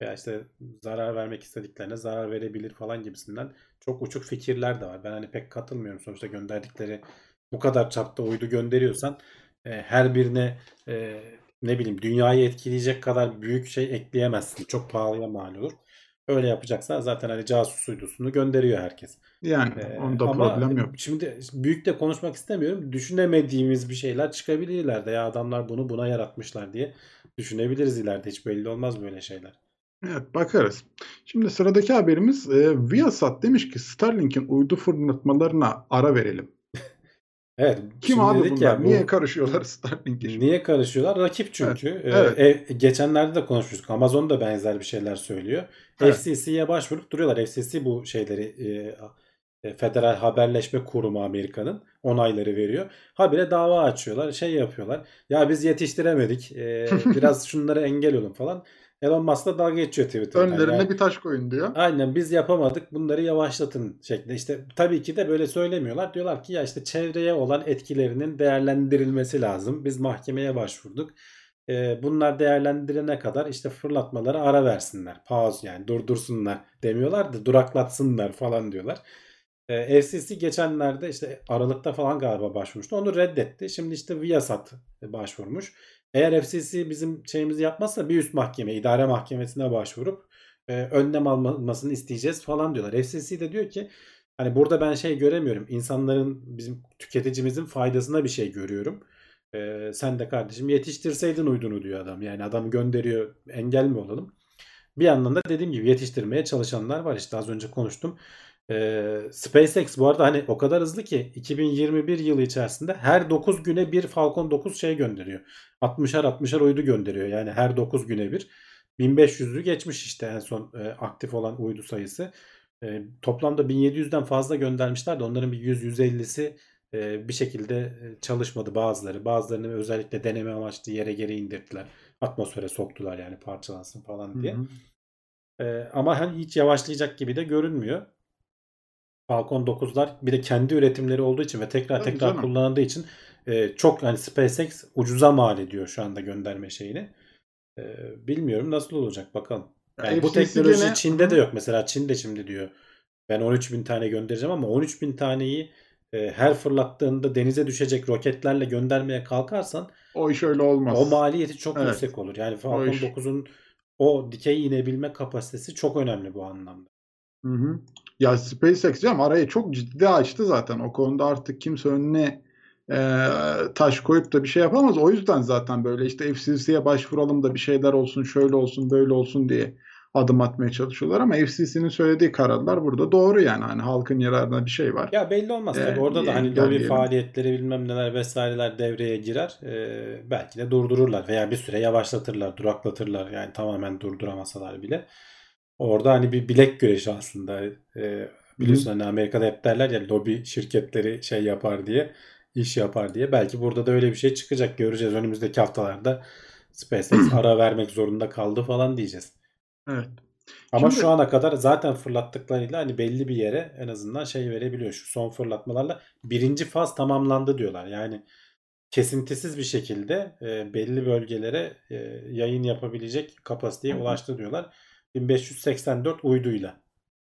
veya işte zarar vermek istediklerine zarar verebilir falan gibisinden çok uçuk fikirler de var. Ben hani pek katılmıyorum. Sonuçta gönderdikleri bu kadar çapta uydu gönderiyorsan e, her birine e, ne bileyim dünyayı etkileyecek kadar büyük şey ekleyemezsin. Çok pahalıya mal olur. Öyle yapacaksan zaten hani casus uydusunu gönderiyor herkes. Yani Ee, onda ama problem yok. şimdi büyük de konuşmak istemiyorum. Düşünemediğimiz bir şeyler çıkabilir ileride. Ya adamlar bunu buna yaratmışlar diye düşünebiliriz ileride. Hiç belli olmaz böyle şeyler. Evet bakarız. Şimdi sıradaki haberimiz e, Viasat demiş ki Starlink'in uydu fırlatmalarına ara verelim. Evet. Kim abi bunlar? ya, bu- Niye karışıyorlar [laughs] Starlink'e? Niye karışıyorlar? Rakip çünkü. Ee, evet. e, geçenlerde de konuşmuştuk. Amazon da benzer bir şeyler söylüyor. Evet. FCC'ye başvurup duruyorlar. FCC bu şeyleri e, e, Federal Haberleşme Kurumu Amerika'nın onayları veriyor. Habire dava açıyorlar. Şey yapıyorlar. Ya biz yetiştiremedik. E, [laughs] biraz şunlara engel olun falan. Elon Musk'la dalga geçiyor Twitter'dan. Önlerine Yani- bir taş koyun diyor. Aynen biz yapamadık bunları yavaşlatın şeklinde. İşte tabii ki de böyle söylemiyorlar. Diyorlar ki ya işte çevreye olan etkilerinin değerlendirilmesi lazım. Biz mahkemeye başvurduk. Ee, bunlar değerlendirene kadar işte fırlatmalara ara versinler. Pause yani durdursunlar demiyorlar da duraklatsınlar falan diyorlar. Ee, FCC geçenlerde işte Aralık'ta falan galiba başvurmuştu. Onu reddetti. Şimdi işte Viasat başvurmuş. Eğer FCC bizim şeyimizi yapmazsa bir üst mahkeme, idare mahkemesine başvurup e, önlem almasını isteyeceğiz falan diyorlar. FCC de diyor ki hani burada ben şey göremiyorum. İnsanların bizim tüketicimizin faydasına bir şey görüyorum. E, sen de kardeşim yetiştirseydin uydunu diyor adam. Yani adam gönderiyor engel mi olalım? Bir yandan da dediğim gibi yetiştirmeye çalışanlar var. İşte az önce konuştum. Ee, SpaceX bu arada hani o kadar hızlı ki 2021 yılı içerisinde her 9 güne bir Falcon 9 şey gönderiyor. 60'ar 60'ar uydu gönderiyor. Yani her 9 güne bir. 1500'ü geçmiş işte en son e, aktif olan uydu sayısı. E, toplamda 1700'den fazla göndermişler de onların bir 100-150'si e, bir şekilde e, çalışmadı bazıları. Bazılarını özellikle deneme amaçlı yere geri indirdiler. Atmosfere soktular yani parçalansın falan diye. Hı hı. Ee, ama hani hiç yavaşlayacak gibi de görünmüyor. Falcon 9'lar bir de kendi üretimleri olduğu için ve tekrar Tabii tekrar canım. kullanıldığı için e, çok hani SpaceX ucuza mal ediyor şu anda gönderme şeyini. E, bilmiyorum nasıl olacak bakalım. Yani bu teknoloji gene- Çin'de de yok. Mesela Çin de şimdi diyor ben 13 bin tane göndereceğim ama 13 bin taneyi e, her fırlattığında denize düşecek roketlerle göndermeye kalkarsan O iş öyle olmaz. o maliyeti çok Evet. yüksek olur. Yani Falcon iş- 9'un o dikey inebilme kapasitesi çok önemli bu anlamda. Hı hı. Ya SpaceX canım arayı çok ciddi açtı zaten. O konuda artık kimse önüne e, taş koyup da bir şey yapamaz. O yüzden zaten böyle işte FCC'ye başvuralım da bir şeyler olsun, şöyle olsun, böyle olsun diye adım atmaya çalışıyorlar ama FCC'nin söylediği kararlar burada doğru yani hani halkın yararına bir şey var. Ya belli olmaz Ee, tabii. Orada da hani lobi faaliyetleri bilmem neler vesaireler devreye girer. Ee, belki de durdururlar veya bir süre yavaşlatırlar, duraklatırlar. Yani tamamen durduramasalar bile. Orada hani bir bilek güreşi aslında. Ee, biliyorsun hani Amerika'da hep derler ya lobi şirketleri şey yapar diye, iş yapar diye. Belki burada da öyle bir şey çıkacak. Göreceğiz önümüzdeki haftalarda SpaceX [clears throat] ara vermek zorunda kaldı falan diyeceğiz. Evet. Ama Şimdi- şu ana kadar zaten fırlattıklarıyla hani belli bir yere en azından şey verebiliyor. Şu son fırlatmalarla birinci faz tamamlandı diyorlar. Yani kesintisiz bir şekilde e, belli bölgelere e, yayın yapabilecek kapasiteye Hı hı. ulaştı diyorlar. 1584 uyduyla.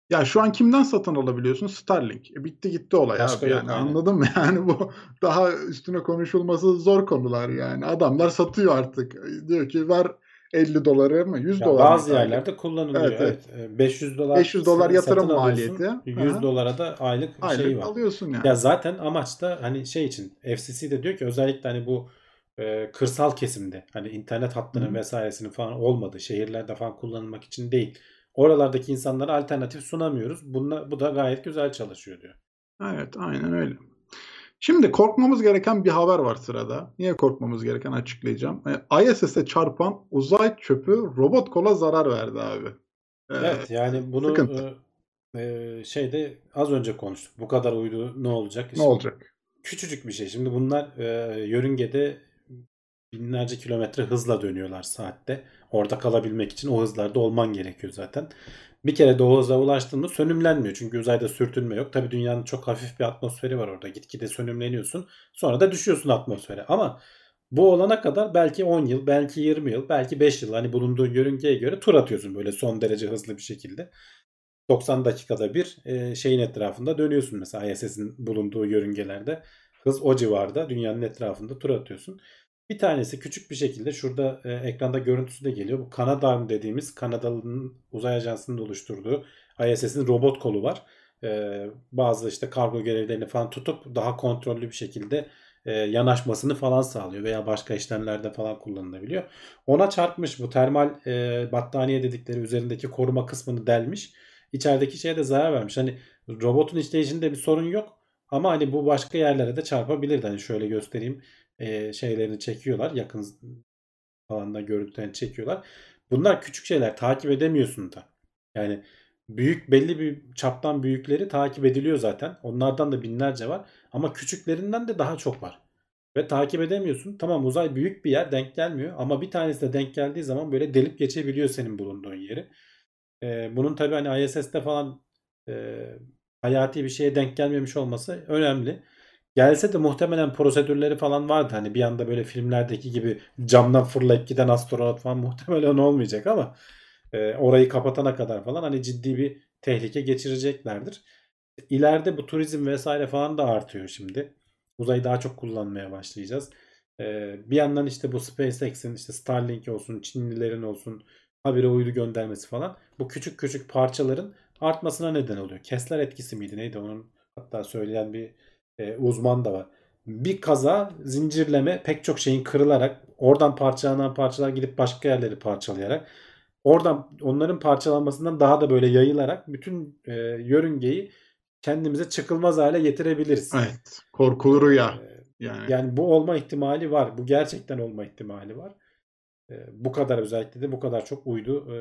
Ya şu an kimden satın alabiliyorsun? Starlink. E, bitti gitti olay Başka abi yani anladın mı? [laughs] Yani bu daha üstüne konuşulması zor konular yani. Adamlar satıyor artık. Diyor ki ver 50 doları mı 100 Ya dolar mı bazı yerlerde kullanılıyor. Evet, Evet, evet. E, 500 dolar 500 dolar yatırım maliyeti. 100 Aha. dolara da aylık, Aylık şeyi var. alıyorsun yani. Ya zaten amaç da hani şey için FCC de diyor ki özellikle hani bu e, kırsal kesimde hani internet hattının Hı vesairesinin falan olmadığı şehirlerde falan kullanılmak için değil. Oralardaki insanlara alternatif sunamıyoruz. Bunla, bu da gayet güzel çalışıyor diyor. Evet, aynen öyle. Şimdi korkmamız gereken bir haber var sırada. Niye korkmamız gereken açıklayacağım. E, ISS'e çarpan uzay çöpü robot kola zarar verdi abi. E, Evet yani bunu sıkıntı. e, e, şeyde az önce konuştuk. Bu kadar uydu ne olacak? ne olacak? Küçücük bir şey. Şimdi bunlar e, yörüngede binlerce kilometre hızla dönüyorlar saatte. Orada kalabilmek için o hızlarda olman gerekiyor zaten. Bir kere de o hıza ulaştığında sönümlenmiyor. Çünkü uzayda sürtünme yok. Tabii dünyanın çok hafif bir atmosferi var orada. Gitgide sönümleniyorsun. Sonra da düşüyorsun atmosfere. Ama bu olana kadar belki 10 yıl, belki 20 yıl, belki 5 yıl hani bulunduğun yörüngeye göre tur atıyorsun böyle son derece hızlı bir şekilde. 90 dakikada bir e, şeyin etrafında dönüyorsun mesela ISS'in bulunduğu yörüngelerde. Hız o civarda dünyanın etrafında tur atıyorsun. Bir tanesi küçük bir şekilde şurada e, ekranda görüntüsü de geliyor. Bu Canadarm dediğimiz Kanadalı'nın uzay ajansının oluşturduğu ISS'in robot kolu var. E, bazı işte kargo görevlerini falan tutup daha kontrollü bir şekilde e, yanaşmasını falan sağlıyor veya başka işlemlerde falan kullanılabiliyor. Ona çarpmış bu termal e, battaniye dedikleri üzerindeki koruma kısmını delmiş. İçerideki şeye de zarar vermiş. Hani robotun işleyişinde bir sorun yok ama hani bu başka yerlere de çarpabilirdi. Hani şöyle göstereyim e, şeylerini çekiyorlar. Yakın alanda görüntülerini çekiyorlar. Bunlar küçük şeyler takip edemiyorsun da. Yani büyük belli bir çaptan büyükleri takip ediliyor zaten. Onlardan da binlerce var. Ama küçüklerinden de daha çok var. Ve takip edemiyorsun. Tamam uzay büyük bir yer denk gelmiyor. Ama bir tanesi de denk geldiği zaman böyle delip geçebiliyor senin bulunduğun yeri. Ee, bunun tabii hani ISS'te falan e, hayati bir şeye denk gelmemiş olması önemli. Gelse de muhtemelen prosedürleri falan vardı. Hani bir anda böyle filmlerdeki gibi camdan fırlayıp giden astronot falan [laughs] muhtemelen olmayacak ama e, orayı kapatana kadar falan hani ciddi bir tehlike geçireceklerdir. İleride bu turizm vesaire falan da artıyor şimdi. Uzayı daha çok kullanmaya başlayacağız. E, bir yandan işte bu SpaceX'in işte Starlink olsun, Çinlilerin olsun habire uydu göndermesi falan bu küçük küçük parçaların artmasına neden oluyor. Kessler etkisi miydi neydi onun hatta söyleyen bir e, uzman da var. Bir kaza zincirleme pek çok şeyin kırılarak oradan parçalanan parçalar gidip başka yerleri parçalayarak oradan onların parçalanmasından daha da böyle yayılarak bütün e, yörüngeyi kendimize çıkılmaz hale getirebiliriz. Evet. Korkulu rüya. E, Yani, yani bu olma ihtimali var. Bu gerçekten olma ihtimali var. E, bu kadar özellikle de bu kadar çok uydu e,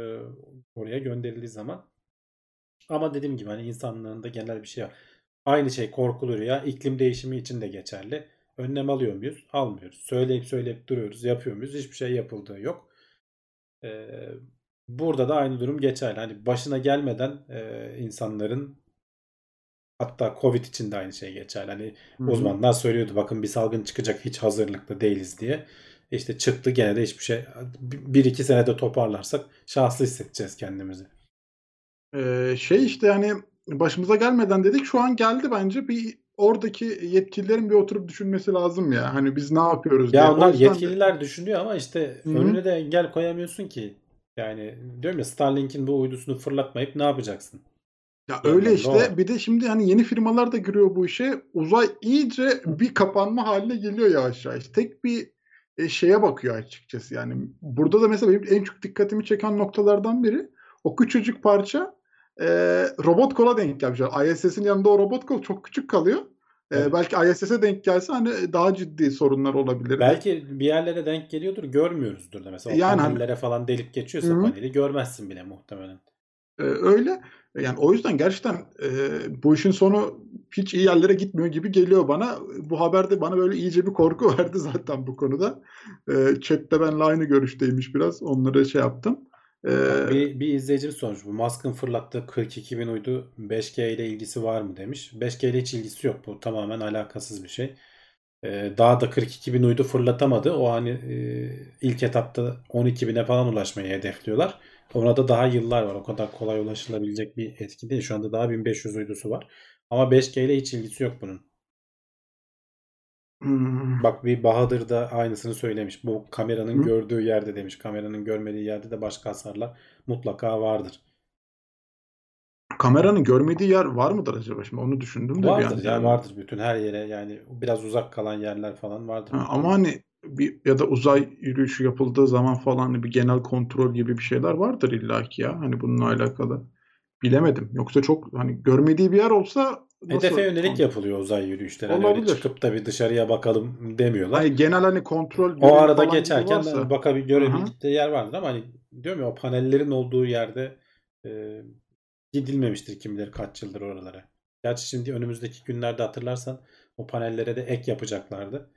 oraya gönderildiği zaman. Ama dediğim gibi hani insanlığın da genel bir şey var. Aynı şey korkulu rüya iklim değişimi için de geçerli. Önlem alıyor muyuz? Almıyoruz. Söyleyip söyleyip duruyoruz. Yapıyor muyuz? Hiçbir şey yapıldığı yok. Ee, burada da aynı durum geçerli. Hani başına gelmeden e, insanların hatta Covid için de aynı şey geçerli. Hani Hı-hı. uzmanlar söylüyordu bakın bir salgın çıkacak hiç hazırlıklı değiliz diye. İşte çıktı gene de hiçbir şey bir iki senede toparlarsak şanslı hissedeceğiz kendimizi. Ee, şey işte hani başımıza gelmeden dedik şu an geldi bence bir oradaki yetkililerin bir oturup düşünmesi lazım ya. Hani biz ne yapıyoruz Ya diye. onlar O yüzden de- yetkililer düşünüyor ama işte Hı hı. önüne de engel koyamıyorsun ki. Yani diyorum ya Starlink'in bu uydusunu fırlatmayıp ne yapacaksın? Ya Bir öyle işte bir de şimdi hani yeni firmalar da giriyor bu işe. Uzay iyice bir kapanma haline geliyor yavaş yavaş. Tek bir e, şeye bakıyor açıkçası yani. Burada da mesela benim en çok dikkatimi çeken noktalardan biri o küçücük parça e, robot kola denk gelmiş. Yani ISS'in yanında o robot kol çok küçük kalıyor. E, Evet. belki ISS'e denk gelse hani daha ciddi sorunlar olabilir. Belki bir yerlere denk geliyordur görmüyoruzdur da mesela Yani hani- panellere falan delip geçiyorsa hı. paneli görmezsin bile muhtemelen. Ee, öyle. Yani o yüzden gerçekten e, bu işin sonu hiç iyi yerlere gitmiyor gibi geliyor bana. Bu haberde bana böyle iyice bir korku [laughs] verdi zaten bu konuda. E, chatte benle aynı görüşteymiş biraz. Onları şey yaptım. E, Bir, bir izleyicimiz sormuş bu Musk'ın fırlattığı 42 bin uydu 5G ile ilgisi var mı demiş. 5G ile hiç ilgisi yok bu tamamen alakasız bir şey. Ee, daha da 42 bin uydu fırlatamadı. O hani e, ilk etapta 12 bine falan ulaşmayı hedefliyorlar. Ona da daha yıllar var. O kadar kolay ulaşılabilecek bir etki değil. Şu anda daha 1500 uydusu var. Ama 5G ile hiç ilgisi yok bunun. Hmm, Bak bir Bahadır da aynısını söylemiş. Bu kameranın Hı. gördüğü yerde demiş. Kameranın görmediği yerde de başka hasarlar mutlaka vardır. kameranın görmediği yer var mıdır acaba? Şimdi onu düşündüm de bir Vardır an. ya vardır bütün her yere yani biraz uzak kalan yerler falan vardır. Ha, ama hani bir ya da uzay yürüyüşü yapıldığı zaman falan hani bir genel kontrol gibi bir şeyler vardır illaki ya. Hani bununla alakalı. Bilemedim. Yoksa çok hani görmediği bir yer olsa nasıl Hedefe yönelik kontrol- yapılıyor uzay yürüyüşleri. Hani Olabilir. çıkıp da bir dışarıya bakalım demiyorlar. Hani genel hani kontrol o arada geçerken varsa- hani bakabil görebildikleri yer vardır ama hani diyorum ya o panellerin olduğu yerde e, gidilmemiştir kim bilir kaç yıldır oralara. Gerçi şimdi önümüzdeki günlerde hatırlarsan o panellere de ek yapacaklardı.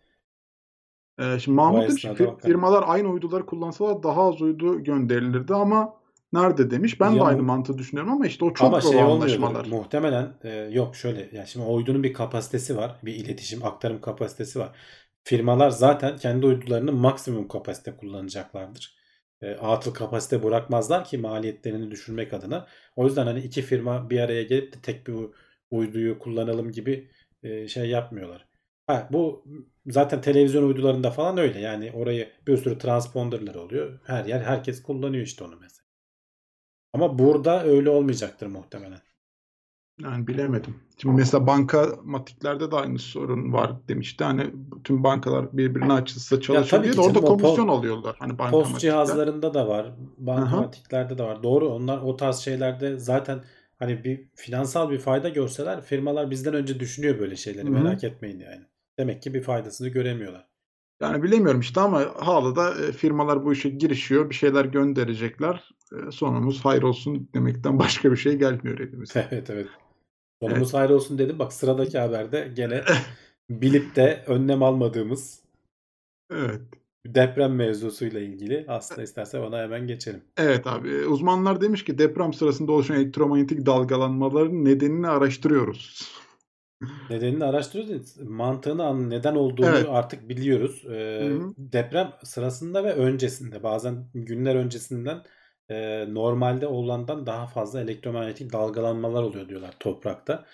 Ee, şimdi Mahmut demiş ki firmalar aynı uyduları kullansalar daha az uydu gönderilirdi ama nerede demiş. Ben Ya de aynı mantığı düşünüyorum ama işte o çok Ama şey anlaşmalar. Muhtemelen e, yok şöyle yani şimdi uydunun bir kapasitesi var. Bir iletişim aktarım kapasitesi var. Firmalar zaten kendi uydularını maksimum kapasite kullanacaklardır. E, atıl kapasite bırakmazlar ki maliyetlerini düşürmek adına. O yüzden hani iki firma bir araya gelip de tek bir uyduyu kullanalım gibi e, şey yapmıyorlar. Ha, bu zaten televizyon uydularında falan öyle. Yani orayı bir sürü transponderlar oluyor. Her yer herkes kullanıyor işte onu mesela. Ama burada öyle olmayacaktır muhtemelen. Yani bilemedim. Şimdi mesela bankamatiklerde de aynı sorun var demişti. Hani bütün bankalar birbirine açılsa çalışıyor diye de orada o po- komisyon alıyorlar. Hani Post cihazlarında da var. Bankamatiklerde de var. Doğru onlar o tarz şeylerde zaten hani bir finansal bir fayda görseler firmalar bizden önce düşünüyor böyle şeyleri. Hı hı. Merak etmeyin yani. Demek ki bir faydasını göremiyorlar. Yani bilemiyorum işte ama hala da e, firmalar bu işe girişiyor. Bir şeyler gönderecekler. E, Sonumuz hayır olsun demekten [laughs] başka bir şey gelmiyor elimize. [laughs] evet evet. Sonumuz hayır olsun dedim. Bak sıradaki haberde gene [laughs] bilip de önlem almadığımız Evet. deprem mevzusuyla ilgili. Aslında istersen ona hemen geçelim. Evet abi. e, Uzmanlar demiş ki deprem sırasında oluşan elektromanyetik dalgalanmaların nedenini araştırıyoruz. Nedenini araştırıyoruz. Mantığını an- neden olduğunu Evet. artık biliyoruz. Ee, Hı hı. deprem sırasında ve öncesinde bazen günler öncesinden e, normalde olandan daha fazla elektromanyetik dalgalanmalar oluyor diyorlar toprakta.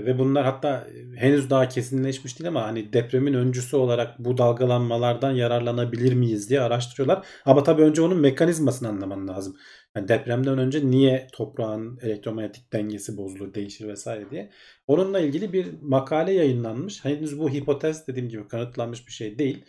Ve bunlar hatta henüz daha kesinleşmiş değil ama hani depremin öncüsü olarak bu dalgalanmalardan yararlanabilir miyiz diye araştırıyorlar. Ama tabii önce onun mekanizmasını anlaman lazım. Yani depremden önce niye toprağın elektromanyetik dengesi bozulur, değişir vesaire diye. Onunla ilgili bir makale yayınlanmış. Henüz bu hipotez dediğim gibi kanıtlanmış bir şey değil.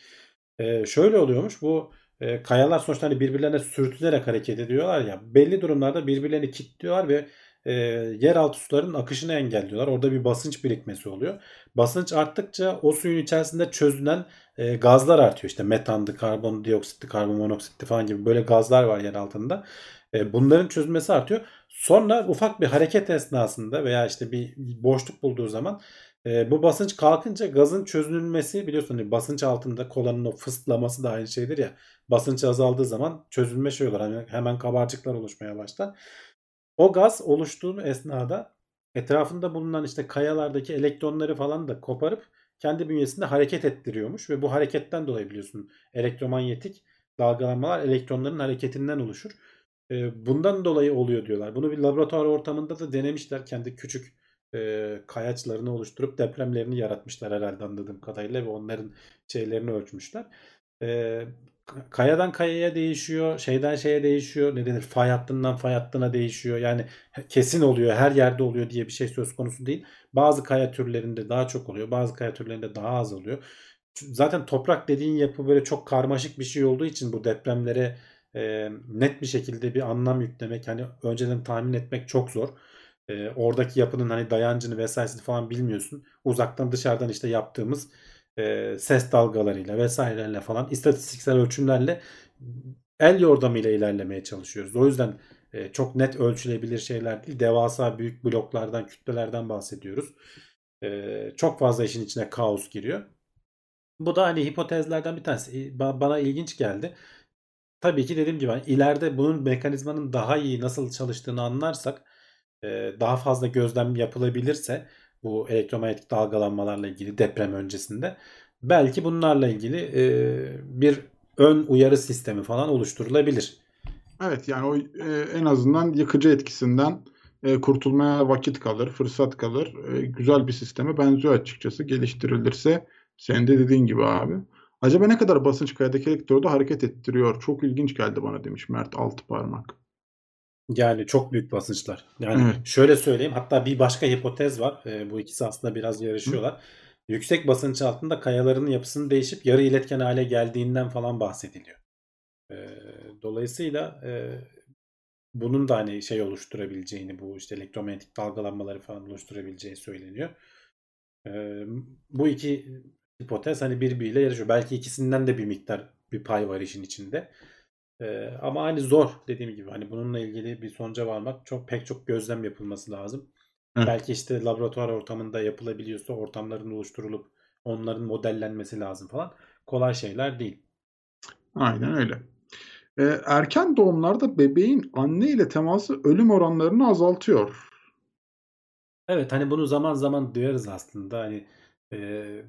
Ee, şöyle oluyormuş bu e, kayalar sonuçta hani birbirlerine sürtünerek hareket ediyorlar ya belli durumlarda birbirlerini kilitliyorlar ve e, yeraltı sularının akışını engelliyorlar. Orada bir basınç birikmesi oluyor. Basınç arttıkça o suyun içerisinde çözünen e, gazlar artıyor. İşte metandı, karbondioksitti, karbon monoksitti falan gibi böyle gazlar var yer altında. E, bunların çözülmesi artıyor. Sonra ufak bir hareket esnasında veya işte bir boşluk bulduğu zaman e, bu basınç kalkınca gazın çözünülmesi biliyorsun hani basınç altında kolanın o fıslaması da aynı şeydir ya. Basınç azaldığı zaman çözülme şey olur. Hani hemen kabarcıklar oluşmaya başlar. O gaz oluştuğu esnada etrafında bulunan işte kayalardaki elektronları falan da koparıp kendi bünyesinde hareket ettiriyormuş ve bu hareketten dolayı biliyorsun elektromanyetik dalgalanmalar elektronların hareketinden oluşur. Bundan dolayı oluyor diyorlar. Bunu bir laboratuvar ortamında da denemişler. Kendi küçük e, kayaçlarını oluşturup depremlerini yaratmışlar herhalde anladığım kadarıyla ve onların şeylerini ölçmüşler. E, kayadan kayaya değişiyor, şeyden şeye değişiyor, ne denir fay hattından fay hattına değişiyor. Yani kesin oluyor, her yerde oluyor diye bir şey söz konusu değil. Bazı kaya türlerinde daha çok oluyor, bazı kaya türlerinde daha az oluyor. Zaten toprak dediğin yapı böyle çok karmaşık bir şey olduğu için bu depremlere e, net bir şekilde bir anlam yüklemek hani önceden tahmin etmek çok zor. E, oradaki yapının hani dayancını vesairesini falan bilmiyorsun. Uzaktan dışarıdan işte yaptığımız e, ses dalgalarıyla vesairelerle falan istatistiksel ölçümlerle el yordamıyla ilerlemeye çalışıyoruz. O yüzden e, çok net ölçülebilir şeyler değil. Devasa büyük bloklardan, kütlelerden bahsediyoruz. E, çok fazla işin içine kaos giriyor. Bu da hani hipotezlerden bir tanesi. Bana ilginç geldi. Tabii ki dediğim gibi hani ileride bunun mekanizmanın daha iyi nasıl çalıştığını anlarsak daha fazla gözlem yapılabilirse bu elektromanyetik dalgalanmalarla ilgili deprem öncesinde belki bunlarla ilgili bir ön uyarı sistemi falan oluşturulabilir. Evet yani o en azından yıkıcı etkisinden kurtulmaya vakit kalır, fırsat kalır. Güzel bir sisteme benziyor açıkçası geliştirilirse. Senin de dediğin gibi abi. Acaba ne kadar basınç kayadaki elektrodu hareket ettiriyor? Çok ilginç geldi bana demiş Mert altı parmak. Yani çok büyük basınçlar. Yani evet. şöyle söyleyeyim hatta bir başka hipotez var. E, bu ikisi aslında biraz yarışıyorlar. Hı. Yüksek basınç altında kayaların yapısının değişip yarı iletken hale geldiğinden falan bahsediliyor. E, dolayısıyla e, bunun da hani şey oluşturabileceğini bu işte elektromanyetik dalgalanmaları falan oluşturabileceği söyleniyor. E, bu iki hipotez hani birbiriyle yarışıyor. Belki ikisinden de bir miktar bir pay var işin içinde. Ee, ama hani zor dediğim gibi hani bununla ilgili bir sonuca varmak çok pek çok gözlem yapılması lazım. Hı. Belki işte laboratuvar ortamında yapılabiliyorsa ortamların oluşturulup onların modellenmesi lazım falan. Kolay şeyler değil. Aynen öyle. Ee, erken doğumlarda bebeğin anne ile teması ölüm oranlarını azaltıyor. Evet hani bunu zaman zaman duyarız aslında. Hani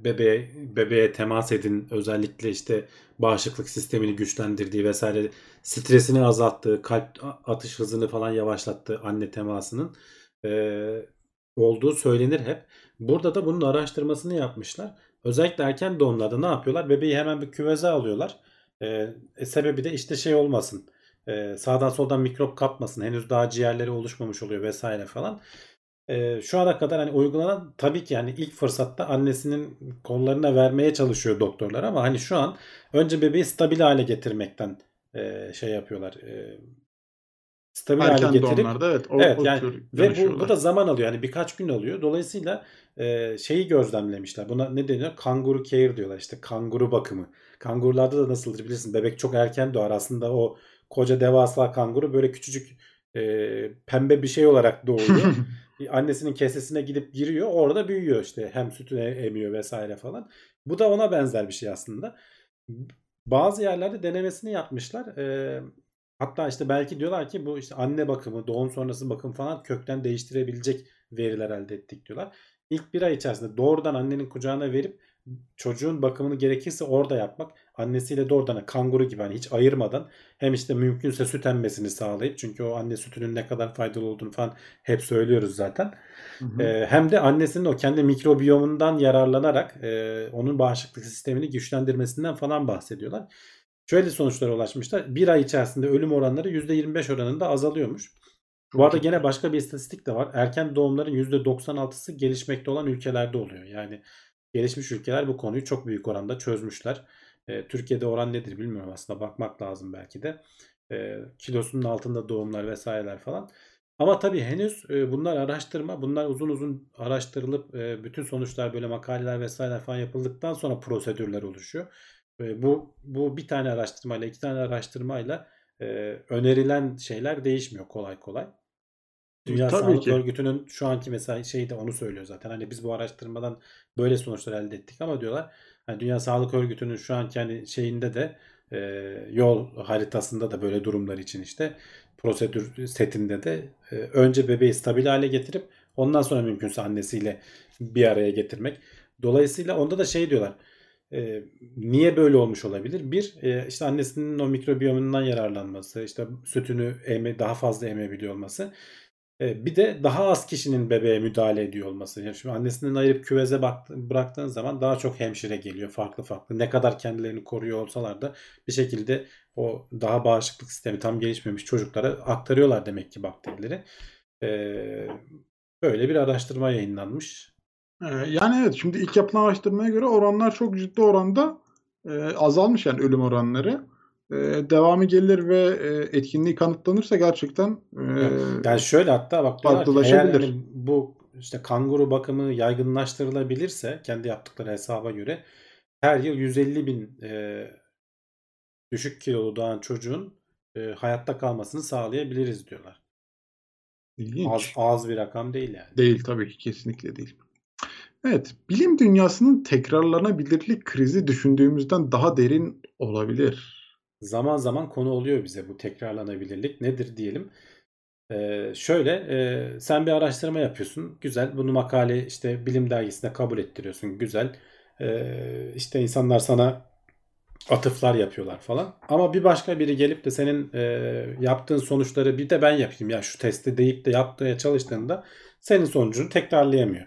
bebeğe, bebeğe temas edin özellikle işte bağışıklık sistemini güçlendirdiği vesaire stresini azalttığı kalp atış hızını falan yavaşlattığı anne temasının e, olduğu söylenir hep. Burada da bunun araştırmasını yapmışlar. Özellikle erken doğumlarda ne yapıyorlar? Bebeği hemen bir küveze alıyorlar. E, sebebi de işte şey olmasın. E, sağdan soldan mikrop kapmasın. Henüz daha ciğerleri oluşmamış oluyor vesaire falan e, şu ana kadar hani uygulanan tabii ki yani ilk fırsatta annesinin kollarına vermeye çalışıyor doktorlar ama hani şu an önce bebeği stabil hale getirmekten e, şey yapıyorlar. E, stabil Erken hale getirip evet, o, evet o yani ve bu, bu da zaman alıyor. Yani birkaç gün alıyor. Dolayısıyla e, şeyi gözlemlemişler. Buna ne deniyor? Kanguru care diyorlar. işte kanguru bakımı. Kangurularda da nasıldır bilirsin. Bebek çok erken doğar. Aslında o koca devasa kanguru böyle küçücük e, pembe bir şey olarak doğuyor. [laughs] annesinin kesesine gidip giriyor. Orada büyüyor işte. Hem sütünü emiyor vesaire falan. Bu da ona benzer bir şey aslında. Bazı yerlerde denemesini yapmışlar. Ee, hatta işte belki diyorlar ki bu işte anne bakımı, doğum sonrası bakım falan kökten değiştirebilecek veriler elde ettik diyorlar. İlk bir ay içerisinde doğrudan annenin kucağına verip çocuğun bakımını gerekirse orada yapmak annesiyle doğrudan kanguru gibi hani hiç ayırmadan hem işte mümkünse süt emmesini sağlayıp çünkü o anne sütünün ne kadar faydalı olduğunu falan hep söylüyoruz zaten. Hı hı. Ee, hem de annesinin o kendi mikrobiyomundan yararlanarak e, onun bağışıklık sistemini güçlendirmesinden falan bahsediyorlar. Şöyle sonuçlara ulaşmışlar. Bir ay içerisinde ölüm oranları %25 oranında azalıyormuş. Bu arada gene başka bir istatistik de var. Erken doğumların %96'sı gelişmekte olan ülkelerde oluyor. Yani gelişmiş ülkeler bu konuyu çok büyük oranda çözmüşler. E, Türkiye'de oran nedir bilmiyorum aslında bakmak lazım belki de. E, kilosunun altında doğumlar vesaireler falan. Ama tabii henüz e, bunlar araştırma, bunlar uzun uzun araştırılıp e, bütün sonuçlar böyle makaleler vesaireler falan yapıldıktan sonra prosedürler oluşuyor. E, bu bu bir tane araştırmayla, iki tane araştırmayla e, önerilen şeyler değişmiyor kolay kolay. Dünya Tabii Sağlık ki. Örgütü'nün şu anki mesela şeyi de onu söylüyor zaten. Hani biz bu araştırmadan böyle sonuçlar elde ettik ama diyorlar hani Dünya Sağlık Örgütü'nün şu anki hani şeyinde de e, yol haritasında da böyle durumlar için işte prosedür setinde de e, önce bebeği stabil hale getirip ondan sonra mümkünse annesiyle bir araya getirmek. Dolayısıyla onda da şey diyorlar. E, niye böyle olmuş olabilir? Bir, e, işte annesinin o mikrobiyomundan yararlanması, işte sütünü eme, daha fazla emebiliyor olması. E, bir de daha az kişinin bebeğe müdahale ediyor olması. Yani şimdi annesinden ayırıp küveze bıraktığın zaman daha çok hemşire geliyor farklı farklı. Ne kadar kendilerini koruyor olsalar da bir şekilde o daha bağışıklık sistemi tam gelişmemiş çocuklara aktarıyorlar demek ki bakterileri. Ee, böyle bir araştırma yayınlanmış. Yani evet şimdi ilk yapılan araştırmaya göre oranlar çok ciddi oranda e, azalmış yani ölüm oranları. E, devamı gelir ve e, etkinliği kanıtlanırsa gerçekten e, Yani şöyle hatta bak diyorlar ki, eğer farklılaşabilir. hani bu işte kanguru bakımı yaygınlaştırılabilirse kendi yaptıkları hesaba göre her yıl 150 bin e, düşük kilolu doğan çocuğun e, hayatta kalmasını sağlayabiliriz diyorlar. ilginç. Az, az bir rakam değil yani. Değil tabii ki kesinlikle değil. Evet, bilim dünyasının tekrarlanabilirlik krizi düşündüğümüzden daha derin olabilir. Zaman zaman konu oluyor bize bu tekrarlanabilirlik. Nedir diyelim. Ee, şöyle e, sen bir araştırma yapıyorsun. Güzel bunu makale işte bilim dergisinde kabul ettiriyorsun. Güzel. Ee, işte insanlar sana atıflar yapıyorlar falan. Ama bir başka biri gelip de senin e, yaptığın sonuçları bir de ben yapayım. Ya şu testi deyip de yapmaya çalıştığında senin sonucunu tekrarlayamıyor.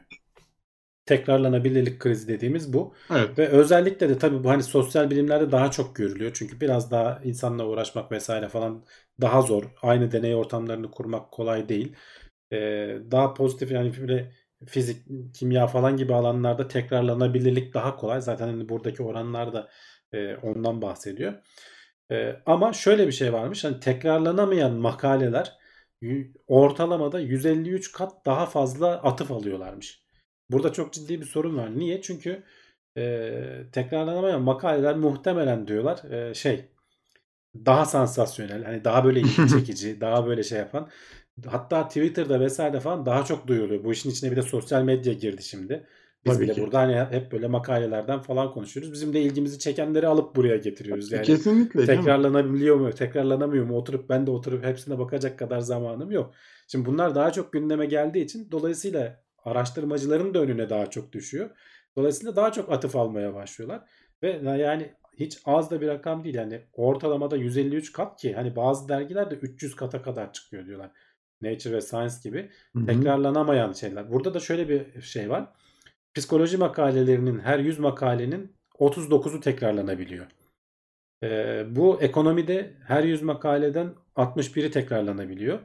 Tekrarlanabilirlik krizi dediğimiz bu. Evet, Ve özellikle de tabii bu hani sosyal bilimlerde daha çok görülüyor. Çünkü biraz daha insanla uğraşmak vesaire falan daha zor. Aynı deney ortamlarını kurmak kolay değil. Ee, daha pozitif yani böyle fizik, kimya falan gibi alanlarda tekrarlanabilirlik daha kolay. Zaten hani buradaki oranlar da e, ondan bahsediyor. E, ama şöyle bir şey varmış. Hani tekrarlanamayan makaleler ortalamada 153 kat daha fazla atıf alıyorlarmış. Burada çok ciddi bir sorun var. Niye? Çünkü e, tekrarlanamayan makaleler muhtemelen diyorlar e, şey daha sansasyonel hani daha böyle ilgi [laughs] çekici daha böyle şey yapan hatta Twitter'da vesaire falan daha çok duyuluyor. Bu işin içine bir de sosyal medya girdi şimdi. Biz Tabii bile ki. burada hani hep böyle makalelerden falan konuşuyoruz. Bizim de ilgimizi çekenleri alıp buraya getiriyoruz. Yani kesinlikle tekrarlanabiliyor mu, tekrarlanamıyor mu? Oturup ben de oturup hepsine bakacak kadar zamanım yok. Şimdi bunlar daha çok gündeme geldiği için dolayısıyla araştırmacıların da önüne daha çok düşüyor. Dolayısıyla daha çok atıf almaya başlıyorlar. Ve yani hiç az da bir rakam değil. Yani ortalamada 153 kat ki hani bazı dergilerde 300 kata kadar çıkıyor diyorlar. Nature ve Science gibi Hı hı. tekrarlanamayan şeyler. Burada da şöyle bir şey var. Psikoloji makalelerinin her 100 makalenin 39'u tekrarlanabiliyor. Ee, bu ekonomide her 100 makaleden 61'i tekrarlanabiliyor.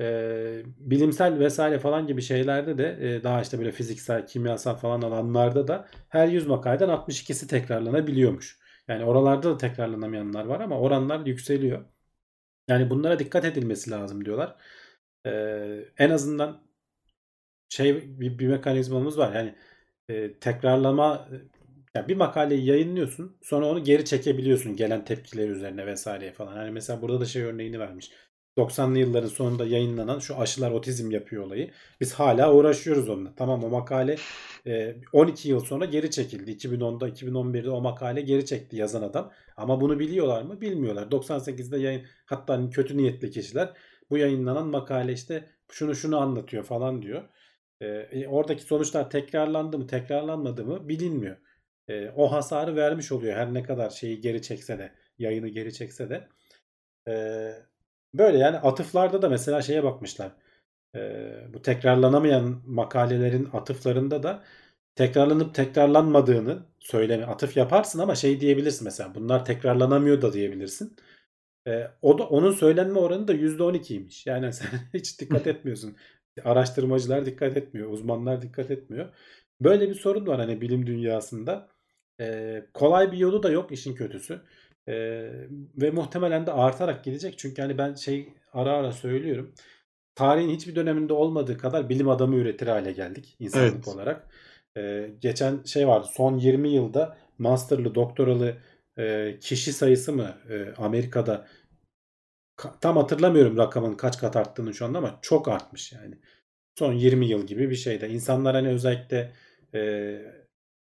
Ee, bilimsel vesaire falan gibi şeylerde de e, daha işte böyle fiziksel, kimyasal falan alanlarda da her 100 makaleden 62'si tekrarlanabiliyormuş. Yani oralarda da tekrarlanamayanlar var ama oranlar yükseliyor. Yani bunlara dikkat edilmesi lazım diyorlar. Ee, en azından şey bir, bir mekanizmamız var. Yani e, tekrarlama yani bir makaleyi yayınlıyorsun sonra onu geri çekebiliyorsun gelen tepkiler üzerine vesaire falan. Hani mesela burada da şey örneğini vermiş. 90'lı yılların sonunda yayınlanan şu aşılar otizm yapıyor olayı. Biz hala uğraşıyoruz onunla. Tamam o makale e, 12 yıl sonra geri çekildi. 2010'da 2011'de o makale geri çekti yazan adam. Ama bunu biliyorlar mı? Bilmiyorlar. 98'de yayın hatta kötü niyetli kişiler bu yayınlanan makale işte şunu şunu anlatıyor falan diyor. E, oradaki sonuçlar tekrarlandı mı tekrarlanmadı mı bilinmiyor. E, o hasarı vermiş oluyor her ne kadar şeyi geri çekse de yayını geri çekse de. E, böyle yani atıflarda da mesela şeye bakmışlar. E, bu tekrarlanamayan makalelerin atıflarında da tekrarlanıp tekrarlanmadığını söyleme atıf yaparsın ama şey diyebilirsin mesela bunlar tekrarlanamıyor da diyebilirsin. E, o da onun söylenme oranı da %12'ymiş. Yani sen [laughs] hiç dikkat [laughs] etmiyorsun. Araştırmacılar dikkat etmiyor, uzmanlar dikkat etmiyor. Böyle bir sorun var hani bilim dünyasında. Ee, kolay bir yolu da yok işin kötüsü. Ee, ve muhtemelen de artarak gidecek. Çünkü hani ben şey ara ara söylüyorum. Tarihin hiçbir döneminde olmadığı kadar bilim adamı üretir hale geldik insanlık Evet. olarak. Ee, geçen şey vardı son 20 yılda masterlı doktoralı e, kişi sayısı mı e, Amerika'da ka- tam hatırlamıyorum rakamın kaç kat arttığını şu anda ama çok artmış yani. Son 20 yıl gibi bir şeyde. İnsanlar hani özellikle e,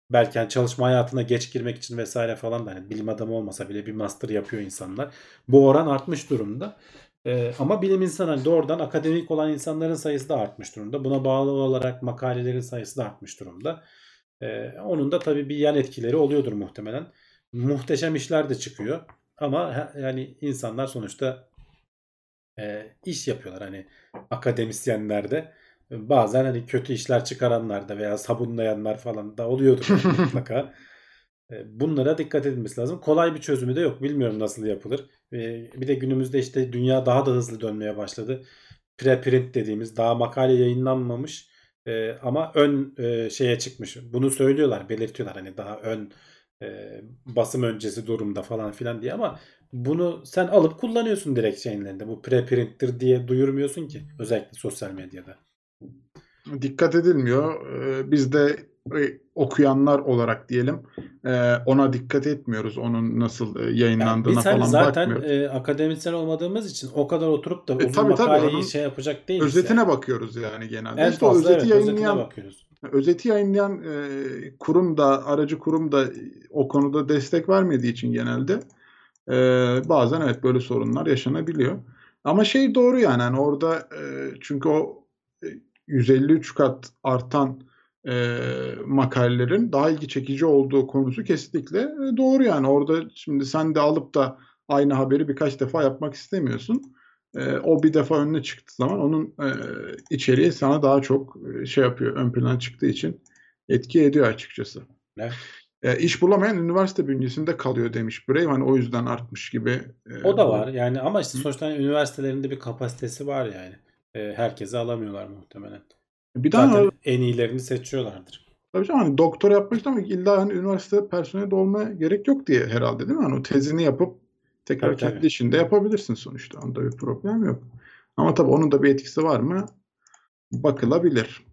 belki hani çalışma hayatına geç girmek için vesaire falan da hani bilim adamı olmasa bile bir master yapıyor insanlar. Bu oran artmış durumda. E, ama bilim insanı hani doğrudan akademik olan insanların sayısı da artmış durumda. Buna bağlı olarak makalelerin sayısı da artmış durumda. E, onun da tabii bir yan etkileri oluyordur muhtemelen. Muhteşem işler de çıkıyor. Ama yani insanlar sonuçta e, iş yapıyorlar hani akademisyenler de bazen hani kötü işler çıkaranlar da veya sabunlayanlar falan da oluyordur yani [laughs] mutlaka. E, Bunlara dikkat edilmesi lazım. Kolay bir çözümü de yok. Bilmiyorum nasıl yapılır. E, Bir de günümüzde işte dünya daha da hızlı dönmeye başladı. Preprint dediğimiz daha makale yayınlanmamış e, ama ön şeye çıkmış. Bunu söylüyorlar, belirtiyorlar hani daha ön basım öncesi durumda falan filan diye ama bunu sen alıp kullanıyorsun direkt şeylerinde. Bu preprint'tir diye duyurmuyorsun ki özellikle sosyal medyada. Dikkat edilmiyor. Ee, Biz de e, okuyanlar olarak diyelim e, ona dikkat etmiyoruz. Onun nasıl e, Yani yayınlandığına biz hani falan zaten bakmıyoruz. e, akademisyen olmadığımız için o kadar oturup da E, uzun tabii, tabii, makaleyi şey yapacak değiliz Özetine yani. bakıyoruz yani genelde. En İşte fazla özeti evet özetine yayınlayan bakıyoruz. özeti yayınlayan e, kurum da aracı kurum da o konuda destek vermediği için genelde e, bazen evet böyle sorunlar yaşanabiliyor. Ama şey doğru yani hani orada e, çünkü o e, 153 kat artan e, makalelerin daha ilgi çekici olduğu konusu kesinlikle e, doğru yani orada şimdi sen de alıp da aynı haberi birkaç defa yapmak istemiyorsun. E, o bir defa önüne çıktığı zaman onun e, içeriği sana daha çok e, şey yapıyor ön plana çıktığı için etki ediyor açıkçası. Evet. E, iş bulamayan üniversite bünyesinde kalıyor demiş Brave. Hani o yüzden artmış gibi. E, O da var yani ama işte sonuçta hani üniversitelerinde bir kapasitesi var yani. E, herkese alamıyorlar muhtemelen. Bir daha Zaten en iyilerini seçiyorlardır. Tabii canım hani doktor yapmak için ama illa hani üniversite personeli olmaya gerek yok diye herhalde değil mi? Hani o tezini yapıp tekrar Tabii, kendi tabii. işinde yapabilirsin sonuçta. Onda bir problem yok. Ama tabii onun da bir etkisi var mı? Bakılabilir.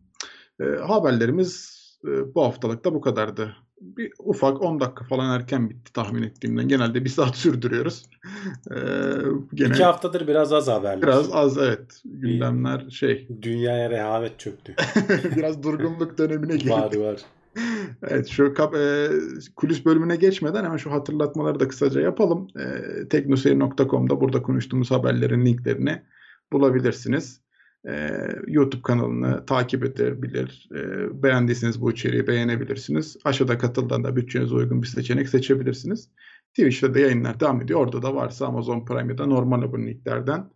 E, haberlerimiz e, bu haftalık da bu kadardı. Bir ufak 10 dakika falan erken bitti tahmin ettiğimden. Genelde bir saat [laughs] sürdürüyoruz. E, gene İki haftadır biraz az haberler. biraz az evet gündemler şey Dünyaya rehavet çöktü. [laughs] biraz durgunluk dönemine girdi. [laughs] var var. Evet şu kap, e, kulis bölümüne geçmeden hemen şu hatırlatmaları da kısaca yapalım. E, teknoseyir.com'da burada konuştuğumuz haberlerin linklerini bulabilirsiniz. E, YouTube kanalını takip edebilir. E, beğendiyseniz bu içeriği beğenebilirsiniz. Aşağıda katıldan da bütçenize uygun bir seçenek seçebilirsiniz. Twitch'te de yayınlar devam ediyor. Orada da varsa Amazon Prime'da normal aboneliklerden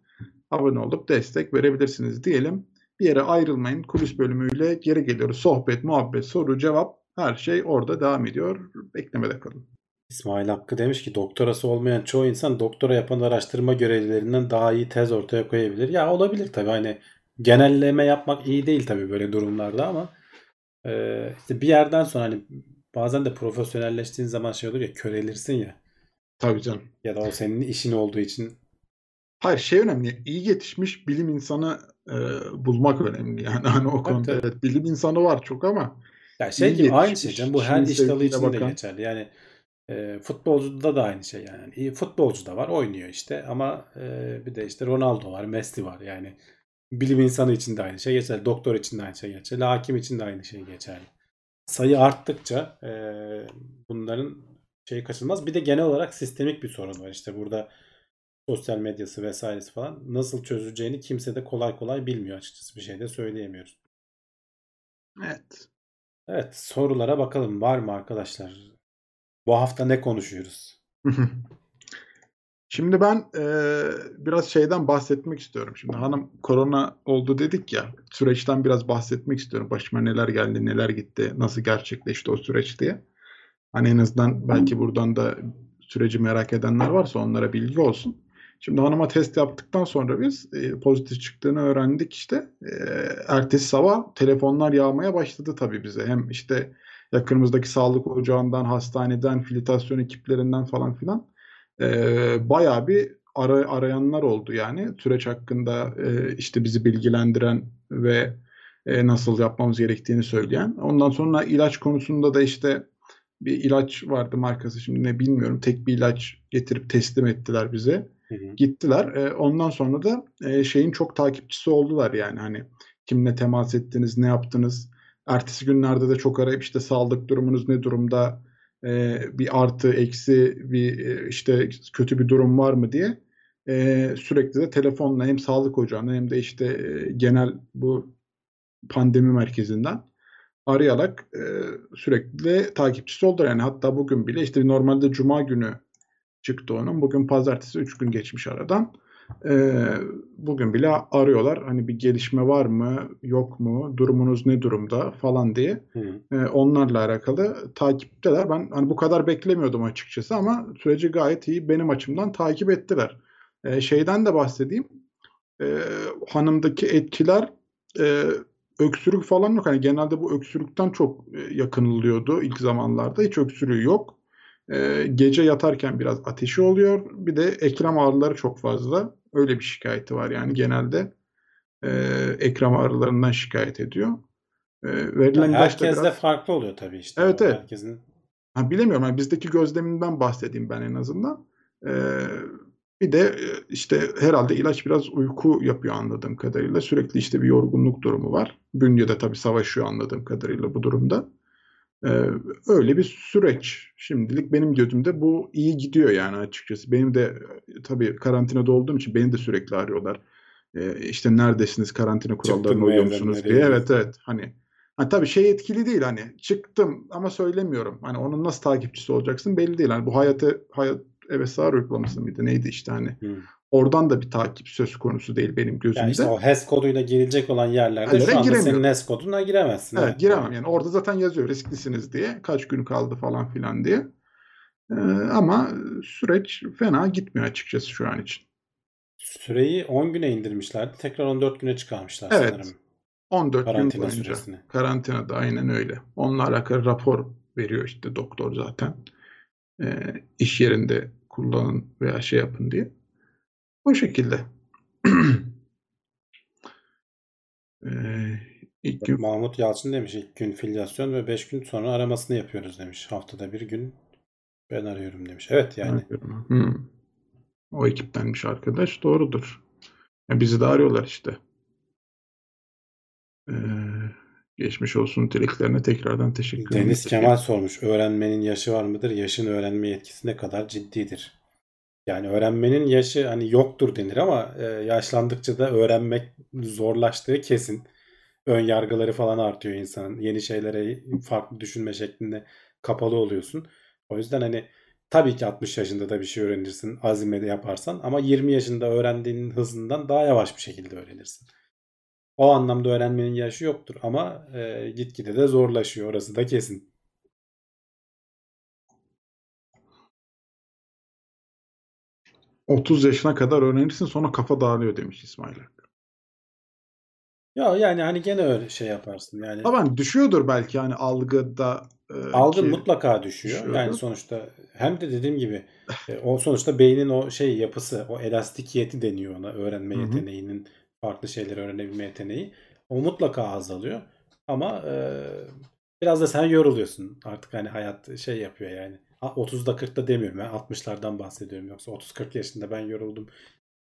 abone olup destek verebilirsiniz diyelim. Bir yere ayrılmayın. Kulis bölümüyle geri geliyoruz. Sohbet, muhabbet, soru, cevap her şey orada devam ediyor. Beklemede kalın. İsmail Hakkı demiş ki doktorası olmayan çoğu insan doktora yapan araştırma görevlilerinden daha iyi tez ortaya koyabilir. Ya olabilir tabii hani genelleme yapmak iyi değil tabii böyle durumlarda ama e, işte bir yerden sonra hani bazen de profesyonelleştiğin zaman şey olur ya körelirsin ya Tabii canım. ya da o senin işin olduğu için Hayır şey önemli. İyi yetişmiş bilim insanı e, bulmak önemli. Yani hani o konuda evet, bilim insanı var çok ama ya şey gibi aynı şey canım bu her iş dalı için de bakan. geçerli. Yani e, futbolcuda da aynı şey yani. İyi futbolcu da var oynuyor işte ama e, bir de işte Ronaldo var, Messi var yani. Bilim insanı için de aynı şey geçerli. Doktor için de aynı şey geçerli. Hakim için de aynı şey geçerli. Sayı arttıkça e, bunların şey kaçınılmaz. Bir de genel olarak sistemik bir sorun var. İşte burada sosyal medyası vesairesi falan nasıl çözüleceğini kimse de kolay kolay bilmiyor açıkçası. Bir şey de söyleyemiyoruz. evet. Evet sorulara bakalım. Var mı arkadaşlar? Bu hafta ne konuşuyoruz? Şimdi ben e, biraz şeyden bahsetmek istiyorum. Şimdi hanım korona oldu dedik ya. Süreçten biraz bahsetmek istiyorum. Başıma neler geldi, neler gitti, nasıl gerçekleşti o süreç diye. Hani en azından belki buradan da süreci merak edenler varsa onlara bilgi olsun. Şimdi hanıma test yaptıktan sonra biz e, pozitif çıktığını öğrendik işte. E, ertesi sabah telefonlar yağmaya başladı tabii bize. Hem işte yakınımızdaki sağlık ocağından, hastaneden, filitasyon ekiplerinden falan filan e, bayağı bir ara, arayanlar oldu yani. Süreç hakkında e, işte bizi bilgilendiren ve e, nasıl yapmamız gerektiğini söyleyen. Ondan sonra ilaç konusunda da işte bir ilaç vardı markası şimdi ne bilmiyorum. Tek bir ilaç getirip teslim ettiler bize. Hı hı. Gittiler. E, ondan sonra da e, şeyin çok takipçisi oldular yani hani kimle temas ettiniz, ne yaptınız. Ertesi günlerde de çok arayıp işte sağlık durumunuz ne durumda, e, bir artı, eksi, bir e, işte kötü bir durum var mı diye e, sürekli de telefonla hem sağlık ocağına hem de işte e, genel bu pandemi merkezinden arayarak e, sürekli takipçisi oldular. Yani hatta bugün bile işte normalde cuma günü çıktı onun. Bugün pazartesi 3 gün geçmiş aradan. E, bugün bile arıyorlar. Hani bir gelişme var mı, yok mu, durumunuz ne durumda falan diye. E, onlarla alakalı takipteler. Ben hani bu kadar beklemiyordum açıkçası ama süreci gayet iyi benim açımdan takip ettiler. E, şeyden de bahsedeyim. E, hanımdaki etkiler e, öksürük falan yok. Hani genelde bu öksürükten çok yakınılıyordu ilk zamanlarda. Hiç öksürüğü yok. E, gece yatarken biraz ateşi oluyor. Bir de ekrem ağrıları çok fazla. Öyle bir şikayeti var yani genelde e, ekrem ağrılarından şikayet ediyor. E, verilen da Herkes de biraz... farklı oluyor tabii işte. Evet, evet. Herkesin Ha, bilemiyorum. Yani bizdeki gözlemimden bahsedeyim ben en azından. Ee, bir de e, işte herhalde ilaç biraz uyku yapıyor anladığım kadarıyla. Sürekli işte bir yorgunluk durumu var. Bünye de tabii savaşıyor anladığım kadarıyla bu durumda. Ee, öyle bir süreç. Şimdilik benim gözümde bu iyi gidiyor yani açıkçası. Benim de e, tabii karantinada olduğum için beni de sürekli arıyorlar. Ee, işte neredesiniz karantina kurallarına uyuyor musunuz diye. Evet evet hani Ha, tabii şey etkili değil hani çıktım ama söylemiyorum. Hani onun nasıl takipçisi olacaksın belli değil. Hani bu hayatı hayat MSR uygulaması mıydı neydi işte hani. Hı. Oradan da bir takip söz konusu değil benim gözümde. yani işte o HES koduyla girilecek olan yerlerde Yerlere şu anda senin. HES koduna giremezsin. Evet giremem yani orada zaten yazıyor risklisiniz diye kaç gün kaldı falan filan diye. Ee, ama süreç fena gitmiyor açıkçası şu an için. Süreyi 10 güne indirmişlerdi. Tekrar 14 güne çıkarmışlar Evet. sanırım. 14 gün Karantina boyunca süresini. karantinada aynen öyle. Onunla alakalı rapor veriyor işte doktor zaten. Ee, iş yerinde kullanın veya şey yapın diye. O şekilde. [clears throat] ee, ilk gün Mahmut Yalçın demiş ilk gün filyasyon ve 5 gün sonra aramasını yapıyoruz demiş. Haftada bir gün ben arıyorum demiş. Evet yani Hmm. O ekiptenmiş arkadaş. Doğrudur. Ya bizi de arıyorlar işte. Ee, geçmiş olsun dileklerine tekrardan teşekkür ederim. Deniz Kemal sormuş. Öğrenmenin yaşı var mıdır? Yaşın öğrenme yetkisi ne kadar ciddidir? Yani öğrenmenin yaşı hani yoktur denir ama e, yaşlandıkça da öğrenmek zorlaştığı kesin. Ön yargıları falan artıyor insanın. Yeni şeylere farklı düşünme şeklinde kapalı oluyorsun. O yüzden hani tabii ki 60 yaşında da bir şey öğrenirsin azimle de yaparsan ama 20 yaşında öğrendiğinin hızından daha yavaş bir şekilde öğrenirsin. O anlamda öğrenmenin yaşı yoktur ama e, gitgide de zorlaşıyor. Orası da kesin. 30 yaşına kadar öğrenirsin sonra kafa dağılıyor demiş İsmail Hakkı. Ya yani hani gene öyle şey yaparsın. Yani Tabii hani düşüyordur belki hani algıda e, algın ki- mutlaka düşüyor. düşüyordur. Yani sonuçta hem de dediğim gibi e, o sonuçta beynin o şey yapısı, o elastikiyeti deniyor ona öğrenme Hı hı. yeteneğinin farklı şeyleri öğrenebilme yeteneği. O mutlaka azalıyor. Ama e, biraz da sen yoruluyorsun. Artık hani hayat şey yapıyor yani. Ha, 30'da 40'da demiyorum. Ben 60'lardan bahsediyorum. Yoksa 30-40 yaşında ben yoruldum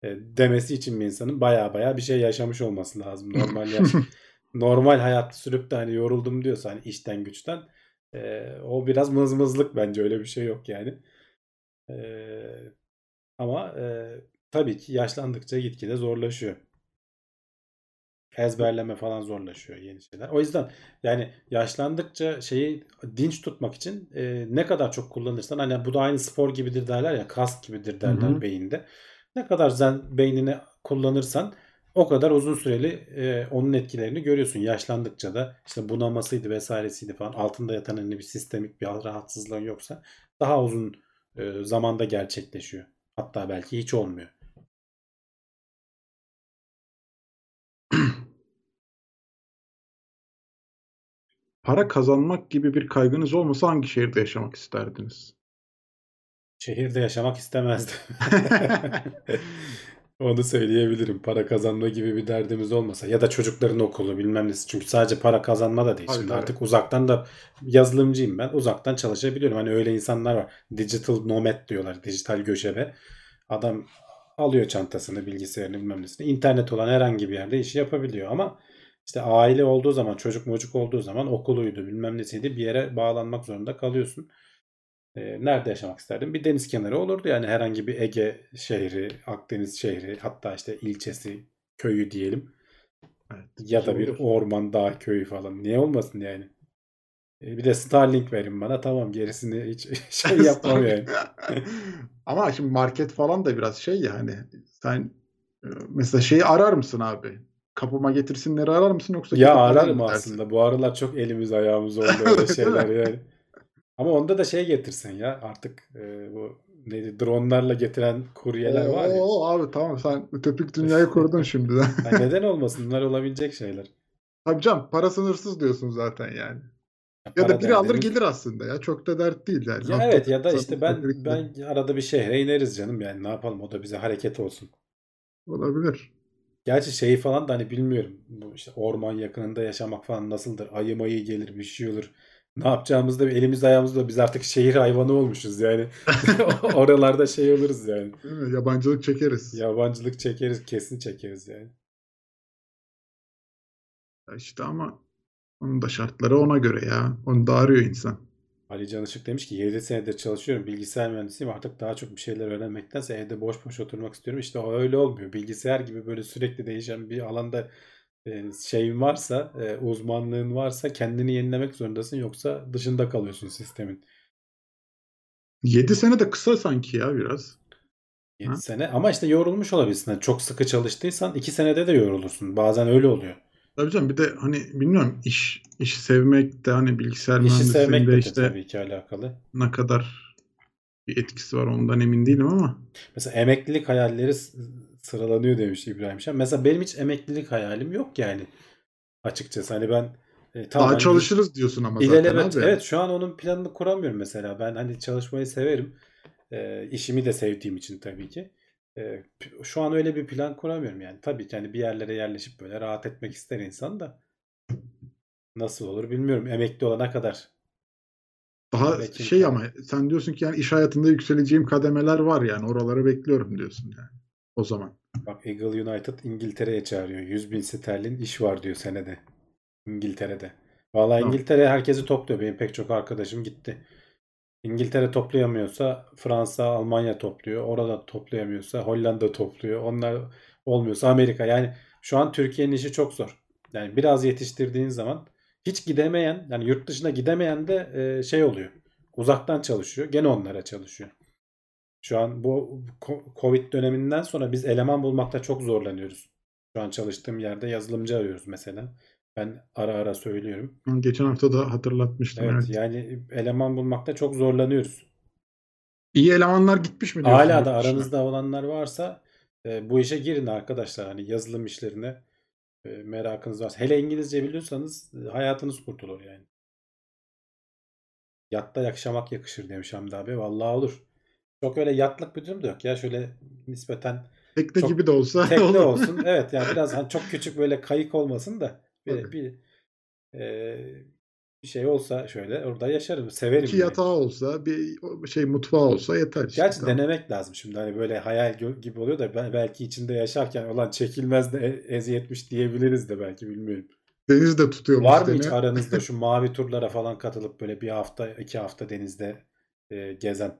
e, demesi için bir insanın baya baya bir şey yaşamış olması lazım. Normal yaş, [laughs] normal hayat sürüp de hani yoruldum diyorsa hani işten güçten e, o biraz mızmızlık bence öyle bir şey yok yani. E, ama e, tabii ki yaşlandıkça gitgide zorlaşıyor. Ezberleme falan zorlaşıyor yeni şeyler. O yüzden yani yaşlandıkça şeyi dinç tutmak için e, ne kadar çok kullanırsan hani bu da aynı spor gibidir derler ya kask gibidir derler Hı hı. beyinde. Ne kadar sen beynini kullanırsan o kadar uzun süreli e, onun etkilerini görüyorsun. Yaşlandıkça da işte bunamasıydı vesairesiydi falan altında yatan hani bir sistemik bir rahatsızlığın yoksa daha uzun e, zamanda gerçekleşiyor. Hatta belki hiç olmuyor. Para kazanmak gibi bir kaygınız olmasa hangi şehirde yaşamak isterdiniz? Şehirde yaşamak istemezdim. [laughs] [laughs] Onu söyleyebilirim. Para kazanma gibi bir derdimiz olmasa ya da çocukların okulu bilmem nesi. Çünkü sadece para kazanma da değil. Tabii, Şimdi artık uzaktan da yazılımcıyım ben. Uzaktan çalışabiliyorum. Hani öyle insanlar var. Digital nomad diyorlar. Dijital göçebe. Adam alıyor çantasını, bilgisayarını bilmem nesini. İnternet olan herhangi bir yerde işi yapabiliyor ama işte aile olduğu zaman, çocuk mocuk olduğu zaman okuluydu bilmem nesiydi bir yere bağlanmak zorunda kalıyorsun. Ee, nerede yaşamak isterdim? Bir deniz kenarı olurdu yani herhangi bir Ege şehri, Akdeniz şehri, hatta işte ilçesi, köyü diyelim. Evet, Ya da bir olur. orman, dağ köyü falan. Niye olmasın yani? Ee, bir de Starlink verin bana tamam gerisini hiç [laughs] şey [laughs] yapmam yani. Ama şimdi market falan da biraz şey ya hani sen e, mesela şeyi arar mısın abi? Kapıma getirsinleri arar mısın yoksa Ya ararım aslında. Bu aralar çok elimiz ayağımız [laughs] oldu öyle şeyler yani. Ama onda da şey getirsen ya artık e, bu neydi dronlarla getiren kuryeler var ya. Oo, abi tamam sen ütopik dünyayı kurdun [laughs] şimdiden. Ha, neden olmasın? Bunlar olabilecek şeyler. Tabii canım para sınırsız diyorsun zaten yani. Ya da para biri alır derdiniz- gelir aslında ya. Çok da dert değil yani. Ya evet ya da işte ben ben arada bir şehre ineriz canım yani ne yapalım o da bize hareket olsun. olabilir. Gerçi şeyi falan da hani bilmiyorum. Bu işte orman yakınında yaşamak falan nasıldır? Ayı mayı gelir bir şey olur. Ne yapacağımızda elimiz ayağımızda biz artık şehir hayvanı olmuşuz yani. [laughs] [laughs] Oralarda şey oluruz yani. Değil mi? Yabancılık çekeriz. Yabancılık çekeriz kesin çekeriz yani. Ya işte ama onun da şartları ona göre ya. Onu da arıyor insan. Ali Can Işık demiş ki 7 senedir çalışıyorum. Bilgisayar mühendisiyim. Artık daha çok bir şeyler öğrenmektense evde boş boş oturmak istiyorum. İşte o öyle olmuyor. Bilgisayar gibi böyle sürekli değişen bir alanda e, şeyin varsa, e, uzmanlığın varsa kendini yenilemek zorundasın. Yoksa dışında kalıyorsun sistemin. 7 sene de kısa sanki ya biraz. 7 Ha? sene ama işte yorulmuş olabilirsin. Yani çok sıkı çalıştıysan 2 senede de yorulursun. Bazen öyle oluyor. Tabii canım bir de hani bilmiyorum iş iş sevmek de hani bilgisayar İşi sevmek mühendisliğinde de işte tabii ki alakalı. ne kadar bir etkisi var ondan emin değilim ama Mesela emeklilik hayalleri s- sıralanıyor demiş İbrahim Şen. Mesela benim hiç emeklilik hayalim yok yani. Açıkçası hani ben e, daha hani çalışırız diyorsun ama zaten İlelebet abi. evet şu an onun planını kuramıyorum mesela. Ben hani çalışmayı severim. E, işimi de sevdiğim için tabii ki. E, p- şu an öyle bir plan kuramıyorum yani. Tabii ki hani bir yerlere yerleşip böyle rahat etmek ister insan da. Nasıl olur bilmiyorum. Emekli olana kadar. Daha Belki şey ama sen diyorsun ki yani iş hayatında yükseleceğim kademeler var yani oraları bekliyorum diyorsun yani. O zaman. Bak Eagle United İngiltere'ye çağırıyor. 100 bin sterlin iş var diyor senede. İngiltere'de. Vallahi Tamam. İngiltere herkesi topluyor. Benim pek çok arkadaşım gitti. İngiltere toplayamıyorsa Fransa, Almanya topluyor. Orada toplayamıyorsa Hollanda topluyor. Onlar olmuyorsa Amerika. Yani şu an Türkiye'nin işi çok zor. Yani biraz yetiştirdiğin zaman hiç gidemeyen yani yurt dışına gidemeyen de e, şey oluyor. Uzaktan çalışıyor. Gene onlara çalışıyor. Şu an bu Covid döneminden sonra biz eleman bulmakta çok zorlanıyoruz. Şu an çalıştığım yerde yazılımcı arıyoruz mesela. Ben ara ara söylüyorum. Geçen hafta da hatırlatmıştım. Evet, Evet. yani eleman bulmakta çok zorlanıyoruz. İyi elemanlar gitmiş mi diyorsun? Hala da aranızda olanlar varsa e, bu işe girin arkadaşlar. Hani yazılım işlerine e, merakınız varsa. Hele İngilizce biliyorsanız e, hayatınız kurtulur yani. Yatta yaşamak yakışır demiş Hamdi abi. Vallahi olur. Çok öyle yatlık bir durum da yok ya. Şöyle nispeten Tekne Çok gibi de olsa tekne [laughs] olur. olsun. Evet yani biraz hani çok küçük böyle kayık olmasın da bir, Tabii. bir, e, bir şey olsa şöyle orada yaşarım. Severim İki yani. yatağı olsa bir şey mutfağı olsa yeter işte. Gerçi Tamam. denemek lazım şimdi hani böyle hayal gibi oluyor da belki içinde yaşarken olan çekilmez de e- eziyetmiş diyebiliriz de belki bilmiyorum. Deniz de tutuyormuş Var mı hiç aranızda [laughs] şu mavi turlara falan katılıp böyle bir hafta iki hafta denizde e, gezen?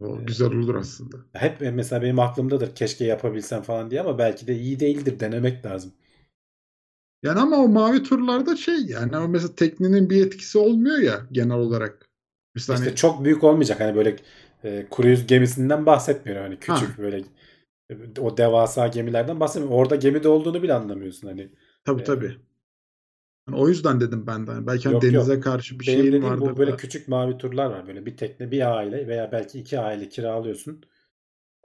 O güzel olur aslında. Hep e, mesela benim aklımdadır keşke yapabilsem falan diye ama belki de iyi değildir denemek lazım. Yani ama o mavi turlarda şey yani ama mesela teknenin bir etkisi olmuyor ya genel olarak. Mesela İşte hani çok büyük olmayacak hani böyle e, kruz gemisinden bahsetmiyorum hani küçük Ha. böyle e, o devasa gemilerden bahsetmiyorum. Orada gemide olduğunu bile anlamıyorsun hani. tabii e, tabii. Yani o yüzden dedim ben de. hani Belki hani Yok, denize yok. karşı bir Benim dediğim vardır bu böyle da. küçük mavi turlar var. Böyle bir tekne bir aile veya belki iki aile kiralıyorsun.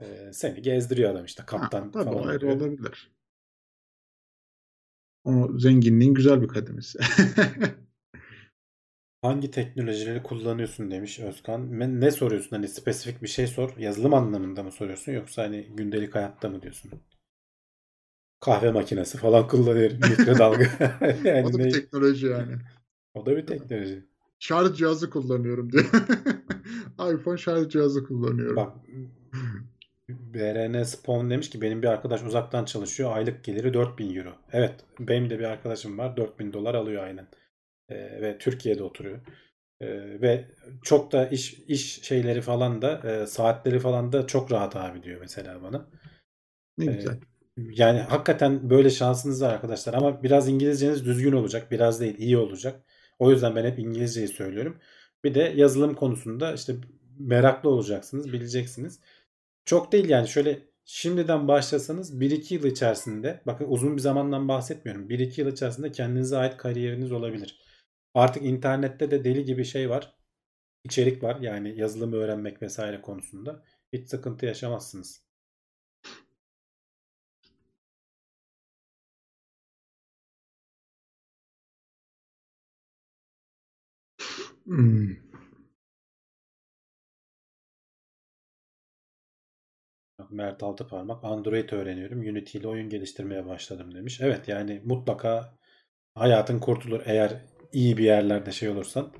E, seni gezdiriyor adam işte Ha, kaptan tabii falan o oluyor. olabilir. O zenginliğin güzel bir kademesi. [laughs] Hangi teknolojileri kullanıyorsun demiş Özkan. Ne, ne soruyorsun? Hani spesifik bir şey sor. Yazılım anlamında mı soruyorsun yoksa hani gündelik hayatta mı diyorsun? Kahve makinesi falan kullanıyorum. [laughs] Mikrodalga. yani o da ne- bir teknoloji yani. o da bir teknoloji. Şarj cihazı kullanıyorum diyor. [laughs] iPhone şarj cihazı kullanıyorum. Bak BRN Spawn demiş ki benim bir arkadaş uzaktan çalışıyor. Aylık geliri 4000 euro. Evet benim de bir arkadaşım var. 4000 dolar alıyor aynen. Ee, ve Türkiye'de oturuyor. Ee, ve çok da iş iş şeyleri falan da e, saatleri falan da çok rahat abi diyor mesela bana. Ne Ee, güzel. yani hakikaten böyle şansınız var arkadaşlar ama biraz İngilizceniz düzgün olacak. Biraz değil iyi olacak. O yüzden ben hep İngilizceyi söylüyorum. Bir de yazılım konusunda işte meraklı olacaksınız, bileceksiniz. Çok değil yani şöyle şimdiden başlasanız 1-2 yıl içerisinde bakın uzun bir zamandan bahsetmiyorum. 1-2 yıl içerisinde kendinize ait kariyeriniz olabilir. Artık internette de deli gibi şey var. İçerik var yani yazılımı öğrenmek vesaire konusunda. Hiç sıkıntı yaşamazsınız. Hmm. Mert Altıparmak Android öğreniyorum. Unity ile oyun geliştirmeye başladım demiş. Evet yani mutlaka hayatın kurtulur eğer iyi bir yerlerde şey olursan.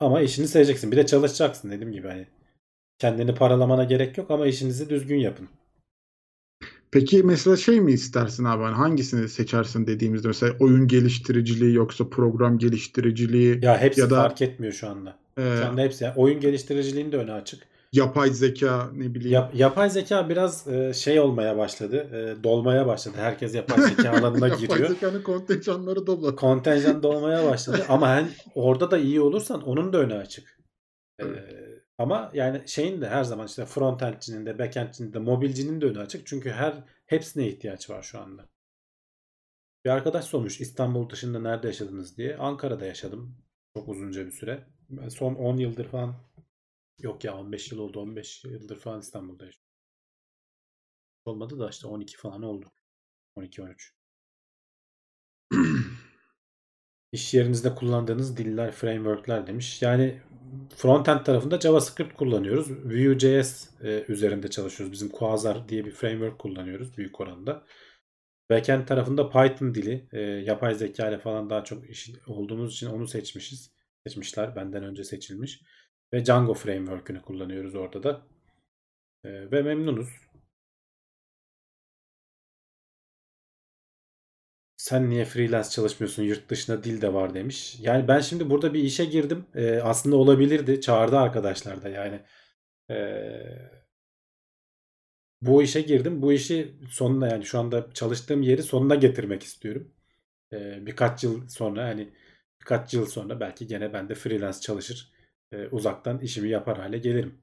Ama işini seveceksin. Bir de çalışacaksın dediğim gibi hani kendini paralamana gerek yok ama işinizi düzgün yapın. Peki mesela şey mi istersin abi? Hani hangisini seçersin dediğimizde mesela oyun geliştiriciliği yoksa program geliştiriciliği Ya hepsi Ya da- fark etmiyor şu anda. e, Şu anda hepsi. Yani oyun geliştiriciliğin de önü açık. Yapay zeka ne bileyim. Yap- yapay zeka biraz e, şey olmaya başladı. e, dolmaya başladı. Herkes yapay zeka [laughs] alanına yapay giriyor. zekanın kontenjanları dolu. kontenjan [laughs] dolmaya başladı. Ama hani orada da iyi olursan onun da önü açık. Ee, ama yani şeyin de her zaman işte frontendcinin de backendcinin de mobilcinin de önü açık. Çünkü her hepsine ihtiyaç var şu anda. Bir arkadaş sormuş İstanbul dışında nerede yaşadınız diye. Ankara'da yaşadım. Çok uzunca bir süre. Son 10 yıldır falan yok ya 15 yıl oldu. 15 yıldır falan İstanbul'da yaşıyorum. Olmadı da işte 12 falan oldu. 12-13. [clears throat] İş yerinizde kullandığınız diller, framework'ler demiş. Yani frontend tarafında JavaScript kullanıyoruz. Vue.js e, üzerinde çalışıyoruz. Bizim Quasar diye bir framework kullanıyoruz büyük oranda. Backend tarafında Python dili, e, yapay zeka ile falan daha çok iş olduğumuz için onu seçmişiz. Seçmişler, benden önce seçilmiş. Ve Django framework'ünü kullanıyoruz orada da. E, ve memnunuz. Sen niye freelance çalışmıyorsun? Yurt dışında dil de var demiş. Yani ben şimdi burada bir işe girdim. Ee, aslında olabilirdi. Çağırdı arkadaşlar da yani. Ee, bu işe girdim. Bu işi sonuna yani şu anda çalıştığım yeri sonuna getirmek istiyorum. Ee, birkaç yıl sonra hani birkaç yıl sonra belki gene ben de freelance çalışır. E, uzaktan işimi yapar hale gelirim.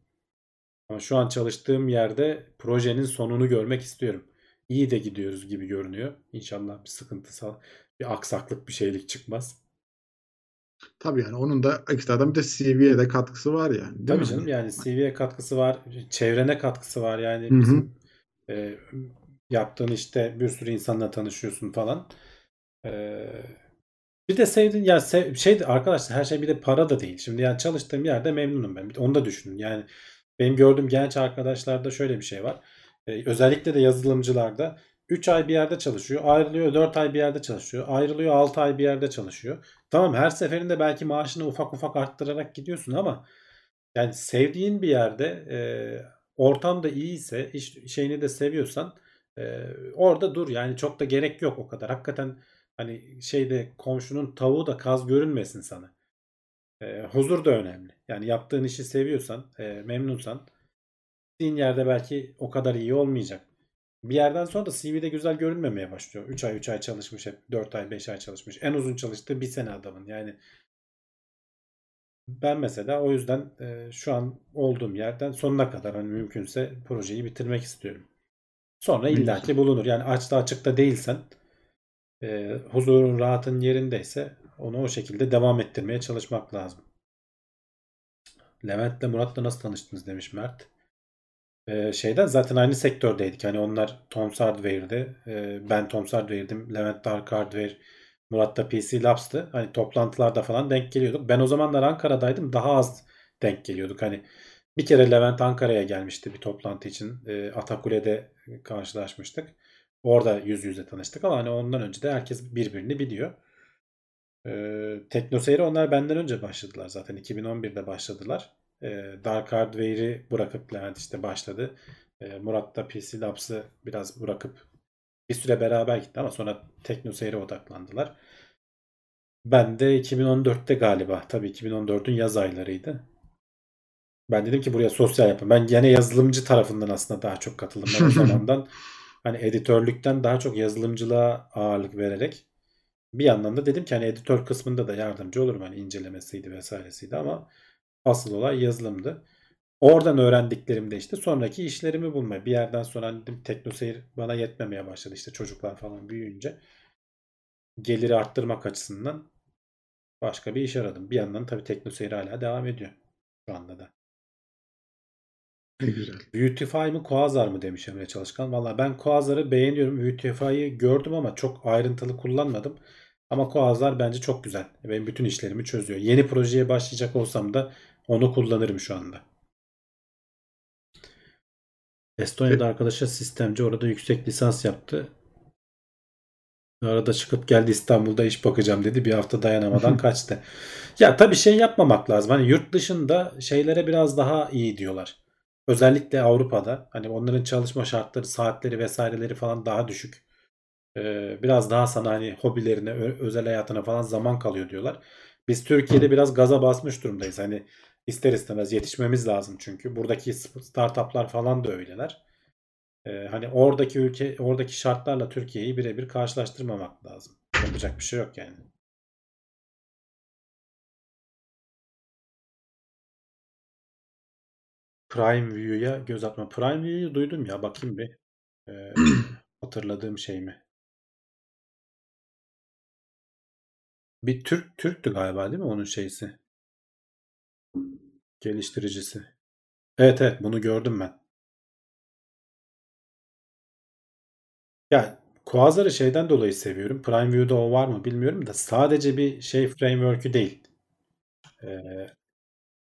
Ama şu an çalıştığım yerde projenin sonunu görmek istiyorum iyi de gidiyoruz gibi görünüyor. İnşallah bir sıkıntısal, bir aksaklık, bir şeylik çıkmaz. Tabii yani onun da ekstradan bir de CV'ye de katkısı var yani. değil Tabii mi? canım yani CV'ye katkısı var, çevrene katkısı var. Yani Hı hı. bizim e, yaptığın işte bir sürü insanla tanışıyorsun falan. E, bir de sevdiğin ya sev, şey arkadaşlar her şey bir de para da değil. Şimdi yani çalıştığım yerde memnunum ben. Bir Onu da düşünün. Yani benim gördüğüm genç arkadaşlarda şöyle bir şey var. E, özellikle de yazılımcılarda 3 ay bir yerde çalışıyor, ayrılıyor 4 ay bir yerde çalışıyor, ayrılıyor 6 ay bir yerde çalışıyor. Tamam her seferinde belki maaşını ufak ufak arttırarak gidiyorsun ama yani sevdiğin bir yerde e, ortam da iyiyse, iş şeyini de seviyorsan e, orada dur. Yani çok da gerek yok o kadar. Hakikaten hani şeyde komşunun tavuğu da kaz görünmesin sana. E, huzur da önemli. Yani yaptığın işi seviyorsan, e, memnunsan gittiğin yerde belki o kadar iyi olmayacak. Bir yerden sonra da CV'de güzel görünmemeye başlıyor. 3 ay 3 ay çalışmış hep 4 ay 5 ay çalışmış. En uzun çalıştığı bir sene adamın. Yani ben mesela o yüzden e, şu an olduğum yerden sonuna kadar hani mümkünse projeyi bitirmek istiyorum. Sonra illaki bulunur. Yani açta açıkta değilsen e, huzurun rahatın yerindeyse onu o şekilde devam ettirmeye çalışmak lazım. Levent'le Murat'la nasıl tanıştınız demiş Mert. Ee, şeyden zaten aynı sektördeydik. Hani onlar Tom's Hardware'de. Ee, ben Tom's Hardware'dim. Levent Dark Hardware. Murat da PC Labs'tı. Hani toplantılarda falan denk geliyorduk. Ben o zamanlar Ankara'daydım. Daha az denk geliyorduk. Hani bir kere Levent Ankara'ya gelmişti bir toplantı için. Ee, Atakule'de karşılaşmıştık. Orada yüz yüze tanıştık ama hani ondan önce de herkes birbirini biliyor. Ee, TeknoSeyir'e onlar benden önce başladılar zaten. 2011'de başladılar. Ee, Dark Hardware'i bırakıp Levent işte başladı. Ee, Murat da PC Labs'ı biraz bırakıp bir süre beraber gitti ama sonra TeknoSeyir'e odaklandılar. Ben de 2014'te galiba. Tabii 2014'ün yaz aylarıydı. Ben dedim ki buraya sosyal yapın. Ben gene yazılımcı tarafından aslında daha çok katıldım. Ben o [laughs] zamandan hani editörlükten daha çok yazılımcılığa ağırlık vererek bir yandan da dedim ki hani editör kısmında da yardımcı olurum. Hani incelemesiydi vesairesiydi ama asıl olay yazılımdı. Oradan öğrendiklerim de işte sonraki işlerimi bulmaya. Bir yerden sonra hani dedim teknoseyir bana yetmemeye başladı işte çocuklar falan büyüyünce. Geliri arttırmak açısından başka bir iş aradım. Bir yandan tabii teknoseyir hala devam ediyor şu anda da. Ne güzel. Beautify mı Quasar mı demiş Emre Çalışkan. Valla ben Quasar'ı beğeniyorum. Beautify'ı gördüm ama çok ayrıntılı kullanmadım. Ama Koazlar bence çok güzel. Benim bütün işlerimi çözüyor. Yeni projeye başlayacak olsam da onu kullanırım şu anda. Estonya'da arkadaşa sistemci orada yüksek lisans yaptı. Arada çıkıp geldi İstanbul'da iş bakacağım dedi. Bir hafta dayanamadan [laughs] kaçtı. Ya tabii şey yapmamak lazım. Hani yurt dışında şeylere biraz daha iyi diyorlar. Özellikle Avrupa'da. Hani onların çalışma şartları, saatleri vesaireleri falan daha düşük. Ee, biraz daha sana hani hobilerine, özel hayatına falan zaman kalıyor diyorlar. Biz Türkiye'de biraz gaza basmış durumdayız. Hani ister istemez yetişmemiz lazım çünkü. Buradaki startuplar falan da öyleler. Ee, hani oradaki ülke, oradaki şartlarla Türkiye'yi birebir karşılaştırmamak lazım. Yapacak bir şey yok yani. Prime View'ya göz atma. Prime View'yu duydum ya. Bakayım bir. Ee, [clears throat] hatırladığım şey mi? Bir Türk Türktü galiba değil mi onun şeysi? Geliştiricisi. Evet evet bunu gördüm ben. Ya Quasar'ı şeyden dolayı seviyorum. Prime View'da o var mı bilmiyorum da sadece bir şey framework'ü değil. Ee,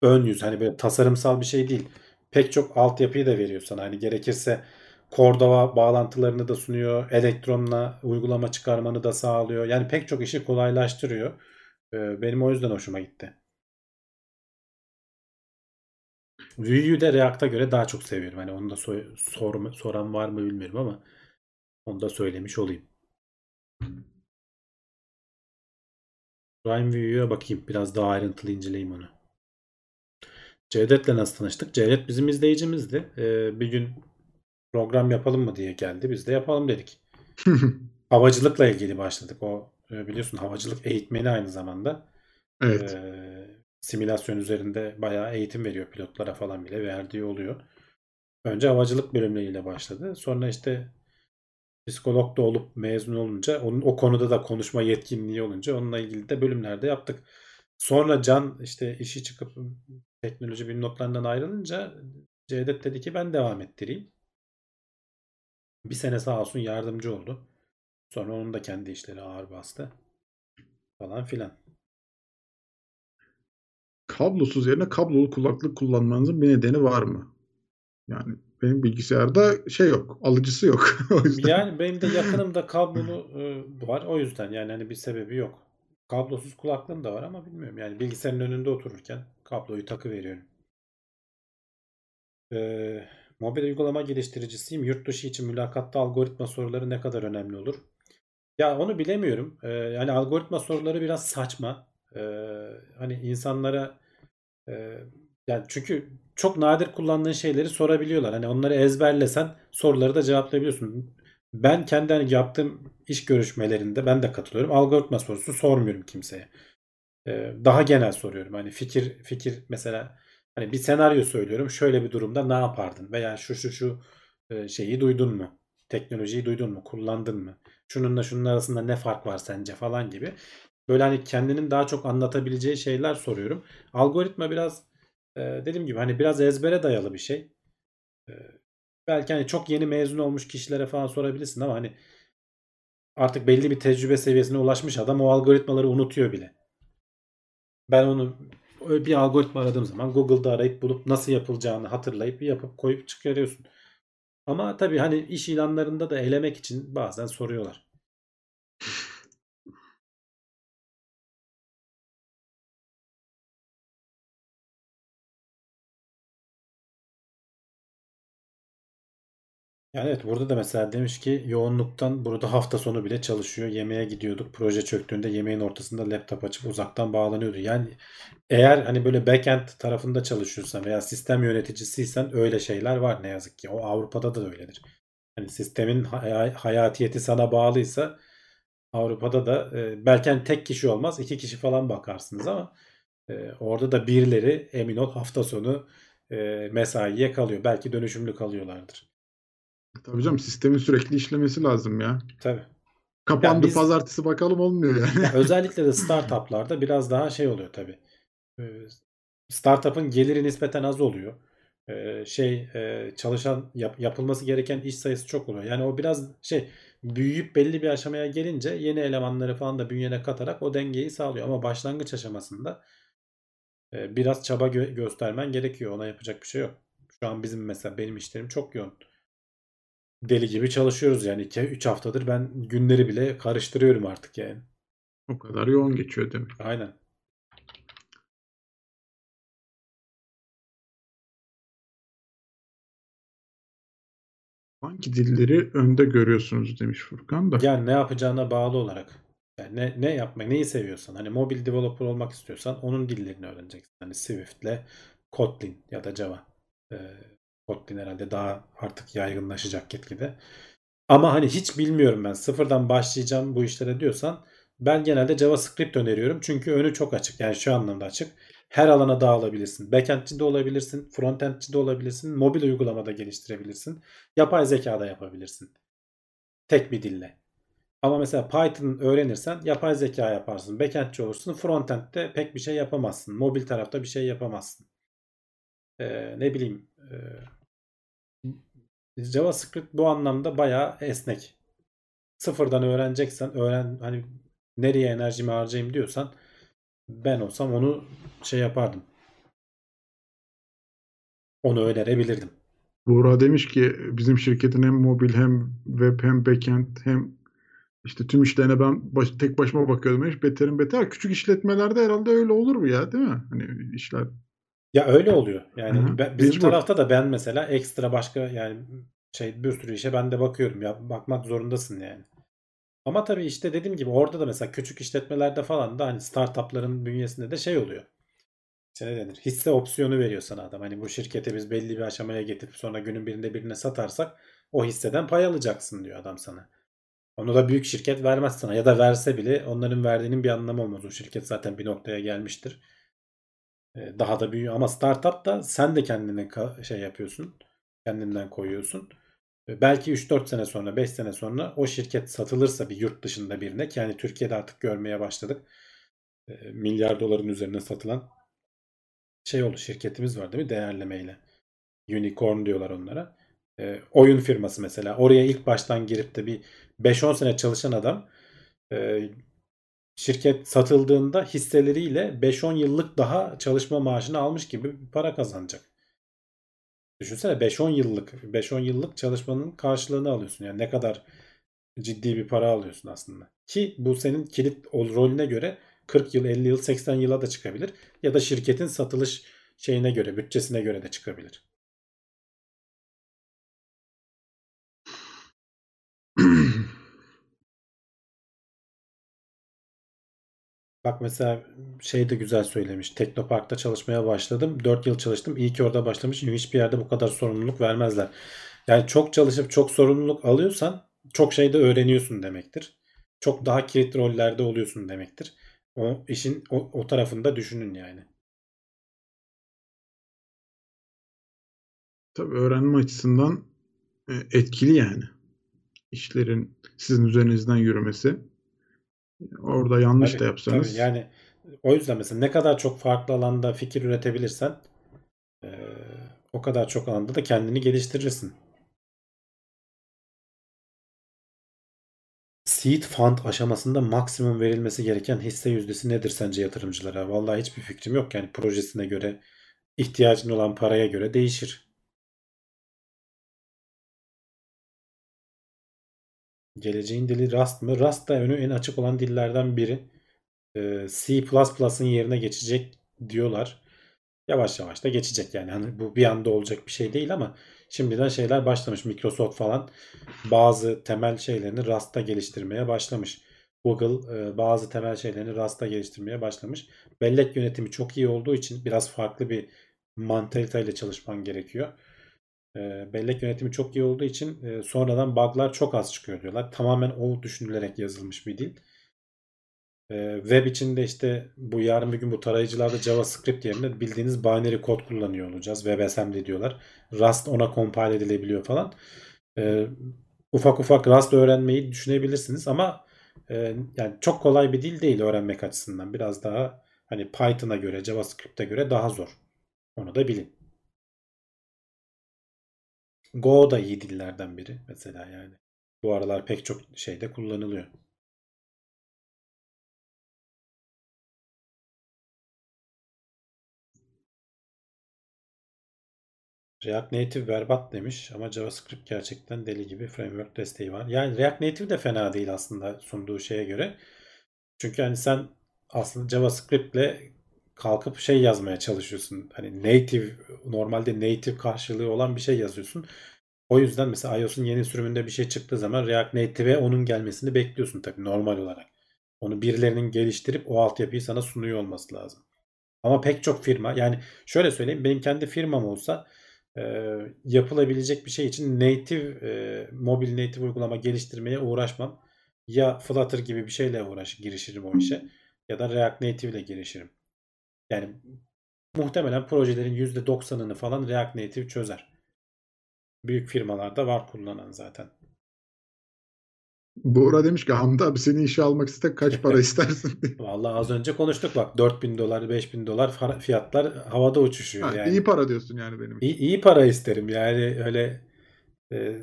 ön yüz hani böyle tasarımsal bir şey değil. Pek çok altyapıyı da veriyor sana. Hani gerekirse Cordova bağlantılarını da sunuyor. Elektronla uygulama çıkarmanı da sağlıyor. Yani pek çok işi kolaylaştırıyor. Ee, benim o yüzden hoşuma gitti. Vue'yu de React'a göre daha çok seviyorum. Hani onu da so- sor- soran var mı bilmiyorum ama onu da söylemiş olayım. Prime View'ya bakayım. Biraz daha ayrıntılı inceleyeyim onu. Cevdet'le nasıl tanıştık? Cevdet bizim izleyicimizdi. Ee, bir gün program yapalım mı diye geldi. Biz de yapalım dedik. [laughs] Havacılıkla ilgili başladık. O e, biliyorsun havacılık eğitmeni aynı zamanda. Evet. Ee, simülasyon üzerinde bayağı eğitim veriyor pilotlara falan bile verdiği oluyor. Önce havacılık bölümleriyle başladı. Sonra işte psikolog da olup mezun olunca onun o konuda da konuşma yetkinliği olunca onunla ilgili de bölümlerde yaptık. Sonra Can işte işi çıkıp teknoloji bilim notlarından ayrılınca Cevdet dedi ki ben devam ettireyim. Bir sene sağ olsun yardımcı oldu. Sonra onun da kendi işleri ağır bastı. Falan filan. Kablosuz yerine kablolu kulaklık kullanmanızın bir nedeni var mı? Yani benim bilgisayarda şey yok, alıcısı yok. [laughs] o yüzden. Yani benim de yakınımda kablolu e, var. O yüzden yani hani bir sebebi yok. Kablosuz kulaklığım da var ama bilmiyorum. Yani bilgisayarın önünde otururken kabloyu takı veriyorum. Ee, mobil uygulama geliştiricisiyim. Yurt dışı için mülakatta algoritma soruları ne kadar önemli olur? Ya onu bilemiyorum. Ee, yani algoritma soruları biraz saçma. Ee, hani insanlara e, yani çünkü çok nadir kullandığın şeyleri sorabiliyorlar. Hani onları ezberlesen soruları da cevaplayabiliyorsun. Ben kendi hani yaptığım iş görüşmelerinde ben de katılıyorum. Algoritma sorusu sormuyorum kimseye. Ee, daha genel soruyorum. Hani fikir fikir mesela hani bir senaryo söylüyorum. Şöyle bir durumda ne yapardın? Veya şu şu şu e, şeyi duydun mu? Teknolojiyi duydun mu? Kullandın mı? Şununla şunun arasında ne fark var sence falan gibi. Böyle hani kendinin daha çok anlatabileceği şeyler soruyorum. Algoritma biraz e, dediğim gibi hani biraz ezbere dayalı bir şey. Belki hani çok yeni mezun olmuş kişilere falan sorabilirsin ama hani artık belli bir tecrübe seviyesine ulaşmış adam o algoritmaları unutuyor bile. Ben onu öyle bir algoritma aradığım zaman Google'da arayıp bulup nasıl yapılacağını hatırlayıp yapıp koyup çıkarıyorsun. Ama tabii hani iş ilanlarında da elemek için bazen soruyorlar. Yani evet burada da mesela demiş ki yoğunluktan burada hafta sonu bile çalışıyor. Yemeğe gidiyorduk. Proje çöktüğünde yemeğin ortasında laptop açıp uzaktan bağlanıyordu. Yani eğer hani böyle backend tarafında çalışıyorsan veya sistem yöneticisiysen öyle şeyler var ne yazık ki. O Avrupa'da da öyledir. Hani sistemin hay- hayatiyeti sana bağlıysa Avrupa'da da e, belki hani tek kişi olmaz iki kişi falan bakarsınız ama e, orada da birileri emin ol hafta sonu e, mesaiye kalıyor. Belki dönüşümlü kalıyorlardır. Tabii canım sistemin sürekli işlemesi lazım ya. Tabii. Kapandı Ya biz- pazartesi bakalım olmuyor yani. Ya özellikle de startuplarda biraz daha şey oluyor tabii. Ee, Startup'ın geliri nispeten az oluyor. Ee, Şey e, çalışan yap- yapılması gereken iş sayısı çok oluyor. Yani o biraz şey büyüyüp belli bir aşamaya gelince yeni elemanları falan da bünyene katarak o dengeyi sağlıyor. Ama başlangıç aşamasında e, biraz çaba gö- göstermen gerekiyor. Ona yapacak bir şey yok. Şu an bizim mesela benim işlerim çok yoğun. Deli gibi çalışıyoruz yani 2-3 haftadır ben günleri bile karıştırıyorum artık yani. O kadar yoğun geçiyor demek. Aynen. Hangi dilleri önde görüyorsunuz demiş Furkan da. Yani ne yapacağına bağlı olarak. Yani ne, ne yapmak, neyi seviyorsan. Hani mobil developer olmak istiyorsan onun dillerini öğreneceksin. Hani Swift'le Kotlin ya da Java. Ee, Kotlin herhalde daha artık yaygınlaşacak gitgide. Ama hani hiç bilmiyorum ben sıfırdan başlayacağım bu işlere diyorsan ben genelde JavaScript öneriyorum. Çünkü önü çok açık. Yani şu anlamda açık. Her alana dağılabilirsin. Backend'ci de olabilirsin. Frontend'ci de olabilirsin. Mobil uygulamada geliştirebilirsin. Yapay zeka da yapabilirsin. Tek bir dille. Ama mesela Python öğrenirsen yapay zeka yaparsın. Backend'ci olursun. Frontend'de pek bir şey yapamazsın. Mobil tarafta bir şey yapamazsın. Ee, ne bileyim e, JavaScript bu anlamda bayağı esnek. Sıfırdan öğreneceksen öğren hani nereye enerjimi harcayayım diyorsan ben olsam onu şey yapardım. Onu önerebilirdim. Buğra demiş ki bizim şirketin hem mobil hem web hem backend hem işte tüm işlerine ben baş, tek başıma bakıyordum demiş. Beterin beter. Küçük işletmelerde herhalde öyle olur mu ya değil mi? Hani işler Ya öyle oluyor. Yani Hı hı. ben- bizim Mecbur. tarafta da ben mesela ekstra başka yani şey bir sürü işe ben de bakıyorum. Ya bakmak zorundasın yani. Ama tabii işte dediğim gibi orada da mesela küçük işletmelerde falan da hani startupların bünyesinde de şey oluyor. İşte ne denir? Hisse opsiyonu veriyor sana adam. Hani bu şirketi biz belli bir aşamaya getirip sonra günün birinde birine satarsak o hisseden pay alacaksın diyor adam sana. Onu da büyük şirket vermez sana. Ya da verse bile onların verdiğinin bir anlamı olmaz. O şirket zaten bir noktaya gelmiştir. Daha da büyüyor. Ama startup da sen de kendine şey yapıyorsun. Kendinden koyuyorsun. Belki 3-4 sene sonra, 5 sene sonra o şirket satılırsa bir yurt dışında birine yani Türkiye'de artık görmeye başladık. Milyar doların üzerine satılan şey oldu şirketimiz var değil mi değerlemeyle. Unicorn diyorlar onlara. Oyun firması mesela. Oraya ilk baştan girip de bir 5-10 sene çalışan adam şirket satıldığında hisseleriyle 5-10 yıllık daha çalışma maaşını almış gibi bir para kazanacak. Düşünsene 5-10 yıllık 5-10 yıllık çalışmanın karşılığını alıyorsun. Yani ne kadar ciddi bir para alıyorsun aslında. Ki bu senin kilit ol- rolüne göre 40 yıl, 50 yıl, 80 yıla da çıkabilir. Ya da şirketin satılış şeyine göre, bütçesine göre de çıkabilir. [clears throat] Bak mesela şey de güzel söylemiş. Teknopark'ta çalışmaya başladım. 4 yıl çalıştım. İyi ki orada başlamışım. Hiçbir yerde bu kadar sorumluluk vermezler. Yani çok çalışıp çok sorumluluk alıyorsan çok şey de öğreniyorsun demektir. Çok daha kilit rollerde oluyorsun demektir. O işin o, o tarafında düşünün yani. tabii öğrenme açısından e, etkili yani. İşlerin sizin üzerinizden yürümesi. Orada yanlış Tabii, da yapsanız tabii. yani o yüzden mesela ne kadar çok farklı alanda fikir üretebilirsen eee, o kadar çok alanda da kendini geliştirirsin. Seed fund aşamasında maksimum verilmesi gereken hisse yüzdesi nedir sence yatırımcılara? Vallahi hiçbir fikrim yok. Yani projesine göre, ihtiyacın olan paraya göre değişir. Geleceğin dili Rust mı? Rust da önü en açık olan dillerden biri. Ee, C++'ın yerine geçecek diyorlar. Yavaş yavaş da geçecek yani. Hani bu bir anda olacak bir şey değil ama şimdiden şeyler başlamış. Microsoft falan bazı temel şeylerini Rust'ta geliştirmeye başlamış. Google e, bazı temel şeylerini Rust'ta geliştirmeye başlamış. Bellek yönetimi çok iyi olduğu için biraz farklı bir mantaliteyle çalışman gerekiyor. E, bellek yönetimi çok iyi olduğu için e, sonradan bug'lar çok az çıkıyor diyorlar. Tamamen o düşünülerek yazılmış bir dil. E, web içinde işte bu yarın bir gün bu tarayıcılarda JavaScript yerine bildiğiniz binary kod kullanıyor olacağız. WebAssembly diyorlar. Rust ona compile edilebiliyor falan. E, ufak ufak Rust öğrenmeyi düşünebilirsiniz ama e, yani çok kolay bir dil değil öğrenmek açısından. Biraz daha hani Python'a göre, JavaScript'e göre daha zor. Onu da bilin. Go da iyi dillerden biri mesela yani. Bu aralar pek çok şeyde kullanılıyor. React Native berbat demiş ama JavaScript gerçekten deli gibi framework desteği var. Yani React Native de fena değil aslında sunduğu şeye göre. Çünkü hani sen aslında JavaScript'le kalkıp şey yazmaya çalışıyorsun. Hani native normalde native karşılığı olan bir şey yazıyorsun. O yüzden mesela iOS'un yeni sürümünde bir şey çıktığı zaman React Native'e onun gelmesini bekliyorsun tabii normal olarak. Onu birilerinin geliştirip o altyapıyı sana sunuyor olması lazım. Ama pek çok firma yani şöyle söyleyeyim benim kendi firmam olsa e, yapılabilecek bir şey için native e, mobil native uygulama geliştirmeye uğraşmam. Ya Flutter gibi bir şeyle uğraş girişirim o işe ya da React Native ile girişirim. Yani muhtemelen projelerin %90'ını falan React Native çözer. Büyük firmalarda var kullanan zaten. Buğra demiş ki Hamdi abi seni işe almak iste kaç para [laughs] istersin diye. [laughs] Vallahi az önce konuştuk bak 4000 dolar 5000 dolar fiyatlar havada uçuşuyor Ha, yani. İyi para diyorsun yani benim. İyi, iyi para isterim yani öyle e,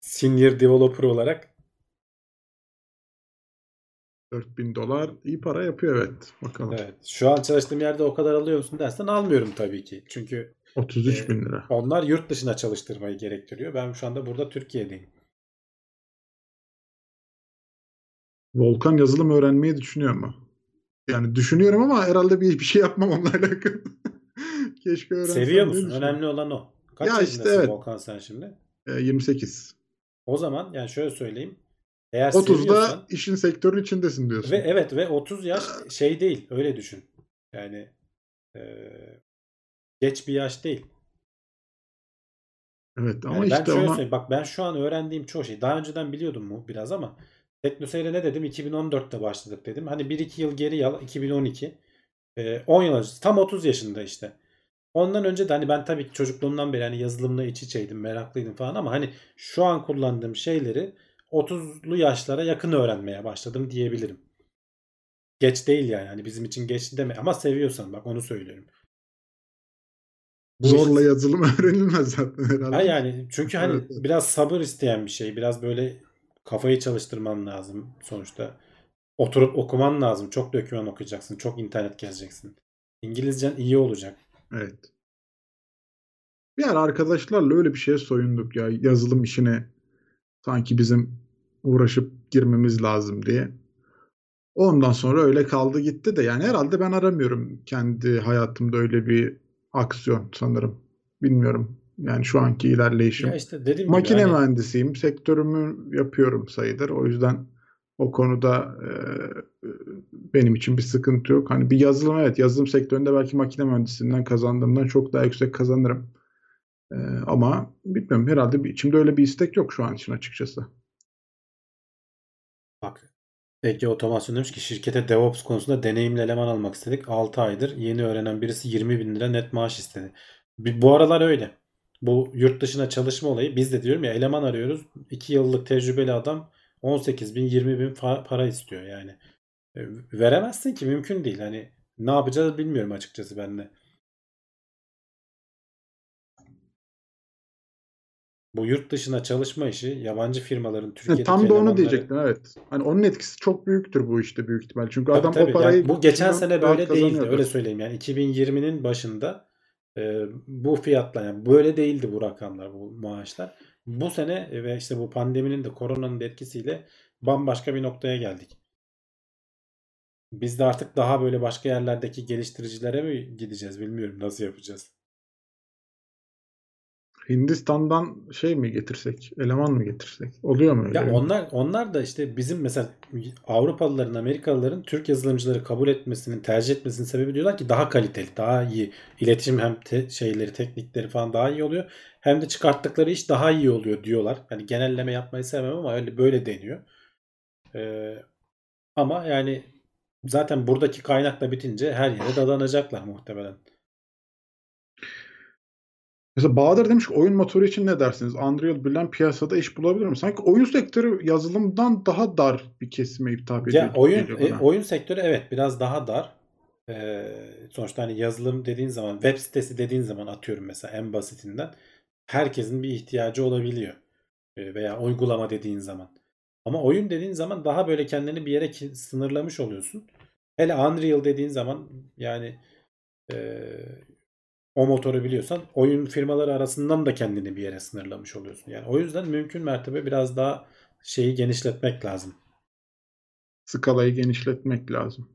senior developer olarak 4000 dolar iyi para yapıyor evet. Bakalım. evet. Şu an çalıştığım yerde o kadar alıyor musun dersen almıyorum tabii ki. Çünkü 33 Ee, bin lira. onlar yurt dışına çalıştırmayı gerektiriyor. Ben şu anda burada Türkiye'deyim. Volkan yazılım öğrenmeyi düşünüyor mu? Yani düşünüyorum ama herhalde bir, bir şey yapmam onunla [laughs] alakalı. Keşke öğrensem Seviyor musun? Önemli olan o. Kaç Ya işte yaşındasın evet. Volkan sen şimdi? Ee, 28. O zaman yani şöyle söyleyeyim. Eğer 30'da seviyorsan işin sektörün içindesin diyorsun. ve evet ve 30 yaş şey değil. Öyle düşün. Yani eee, geç bir yaş değil. Evet ama Yani ben işte şöyle söyleyeyim. Bak ben şu an öğrendiğim çoğu şey. Daha önceden biliyordum mu biraz ama Teknoseyir'e ne dedim? 2014'te başladık dedim. Hani 1-2 yıl geri al 2012. Ee, 10 yıl önce. Tam 30 yaşında işte. Ondan önce de hani ben tabii ki çocukluğumdan beri hani yazılımla iç içeydim, meraklıydım falan ama hani şu an kullandığım şeyleri 30'lu yaşlara yakın öğrenmeye başladım diyebilirim. Geç değil yani. Hani bizim için geç deme ama seviyorsan bak onu söylüyorum. Bu zorla iş- yazılım [laughs] öğrenilmez zaten herhalde. Ha yani çünkü hani evet. biraz sabır isteyen bir şey. Biraz böyle kafayı çalıştırman lazım sonuçta. Oturup okuman lazım. Çok döküman okuyacaksın. Çok internet gezeceksin. İngilizcen iyi olacak. Evet. Bir ara arkadaşlarla öyle bir şeye soyunduk ya yazılım işine sanki bizim uğraşıp girmemiz lazım diye. Ondan sonra öyle kaldı gitti de yani herhalde ben aramıyorum kendi hayatımda öyle bir aksiyon sanırım. Bilmiyorum. Yani şu anki ilerleyişim. Ya işte gibi Makine hani mühendisiyim. Sektörümü yapıyorum sayılır. O yüzden o konuda e, benim için bir sıkıntı yok. Hani bir yazılım evet yazılım sektöründe belki makine mühendisliğinden kazandığımdan çok daha yüksek kazanırım. E, ama bilmiyorum herhalde bir, içimde öyle bir istek yok şu an için açıkçası. Ege Otomasyon demiş ki şirkete DevOps konusunda deneyimli eleman almak istedik. 6 aydır yeni öğrenen birisi 20 bin lira net maaş istedi. Bu aralar öyle. Bu yurt dışına çalışma olayı biz de diyorum ya eleman arıyoruz. 2 yıllık tecrübeli adam 18 bin 20 bin para istiyor yani. E, Veremezsin ki mümkün değil. Hani ne yapacağız bilmiyorum açıkçası ben de. Bu yurt dışına çalışma işi yabancı firmaların Türkiye'deki tam da onu diyecektim evet. Hani onun etkisi çok büyüktür bu işte büyük ihtimal. Çünkü Tabii adam tabii. o parayı Yani bu geçen sene böyle değildi. Öyle söyleyeyim. Yani 2020'nin başında e, bu fiyatlar yani böyle değildi bu rakamlar, bu maaşlar. Bu sene ve işte bu pandeminin de koronanın da etkisiyle bambaşka bir noktaya geldik. Biz de artık daha böyle başka yerlerdeki geliştiricilere mi gideceğiz bilmiyorum nasıl yapacağız. Hindistan'dan şey mi getirsek? Eleman mı getirsek? Oluyor mu öyle? Ya onlar onlar da işte bizim mesela Avrupalıların, Amerikalıların Türk yazılımcıları kabul etmesinin, tercih etmesinin sebebi diyorlar ki daha kaliteli, daha iyi iletişim hem te- şeyleri, teknikleri falan daha iyi oluyor. Hem de çıkarttıkları iş daha iyi oluyor diyorlar. Hani genelleme yapmayı sevmem ama öyle böyle deniyor. Ee, ama yani zaten buradaki kaynakla bitince her yere dadanacaklar muhtemelen. Mesela Bahadır demiş ki oyun motoru için ne dersiniz? Unreal bilen piyasada iş bulabilir mi? Sanki oyun sektörü yazılımdan daha dar bir kesime hitap ediyor. Ya oyun e, oyun sektörü evet biraz daha dar. Ee, sonuçta hani yazılım dediğin zaman web sitesi dediğin zaman atıyorum mesela en basitinden herkesin bir ihtiyacı olabiliyor. E, veya uygulama dediğin zaman. Ama oyun dediğin zaman daha böyle kendini bir yere sınırlamış oluyorsun. Hele Unreal dediğin zaman yani e, o motoru biliyorsan oyun firmaları arasından da kendini bir yere sınırlamış oluyorsun. Yani o yüzden mümkün mertebe biraz daha şeyi genişletmek lazım. Skalayı genişletmek lazım.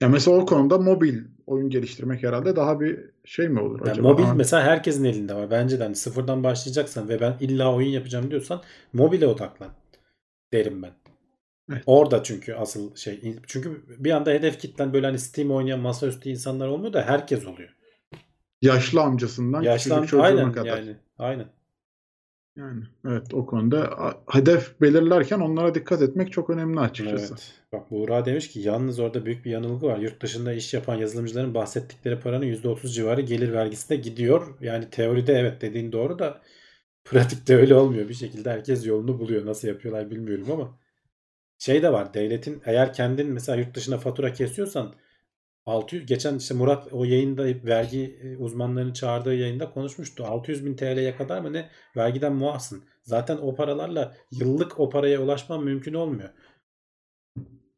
Ya mesela o konuda mobil oyun geliştirmek herhalde daha bir şey mi olur Yani acaba? mobil mesela herkesin elinde var. Bence de hani sıfırdan başlayacaksan ve ben illa oyun yapacağım diyorsan mobile odaklan derim ben. Evet. Orada çünkü asıl şey. Çünkü bir anda hedef kitlen böyle hani Steam oynayan masaüstü insanlar olmuyor da herkes oluyor. Yaşlı amcasından Yaşlan küçücük çocuğuna aynen kadar. yani. Aynen. Yani evet o konuda hedef belirlerken onlara dikkat etmek çok önemli açıkçası. Evet. Bak Buğra demiş ki yalnız orada büyük bir yanılgı var. Yurt dışında iş yapan yazılımcıların bahsettikleri paranın %30 civarı gelir vergisine gidiyor. Yani teoride evet dediğin doğru da pratikte öyle olmuyor. Bir şekilde herkes yolunu buluyor. Nasıl yapıyorlar bilmiyorum ama şey de var. Devletin eğer kendin mesela yurt dışına fatura kesiyorsan 600 geçen işte Murat o yayında vergi e, uzmanlarını çağırdığı yayında konuşmuştu. 600 bin TL'ye kadar mı ne vergiden muafsın. Zaten o paralarla yıllık o paraya ulaşman mümkün olmuyor.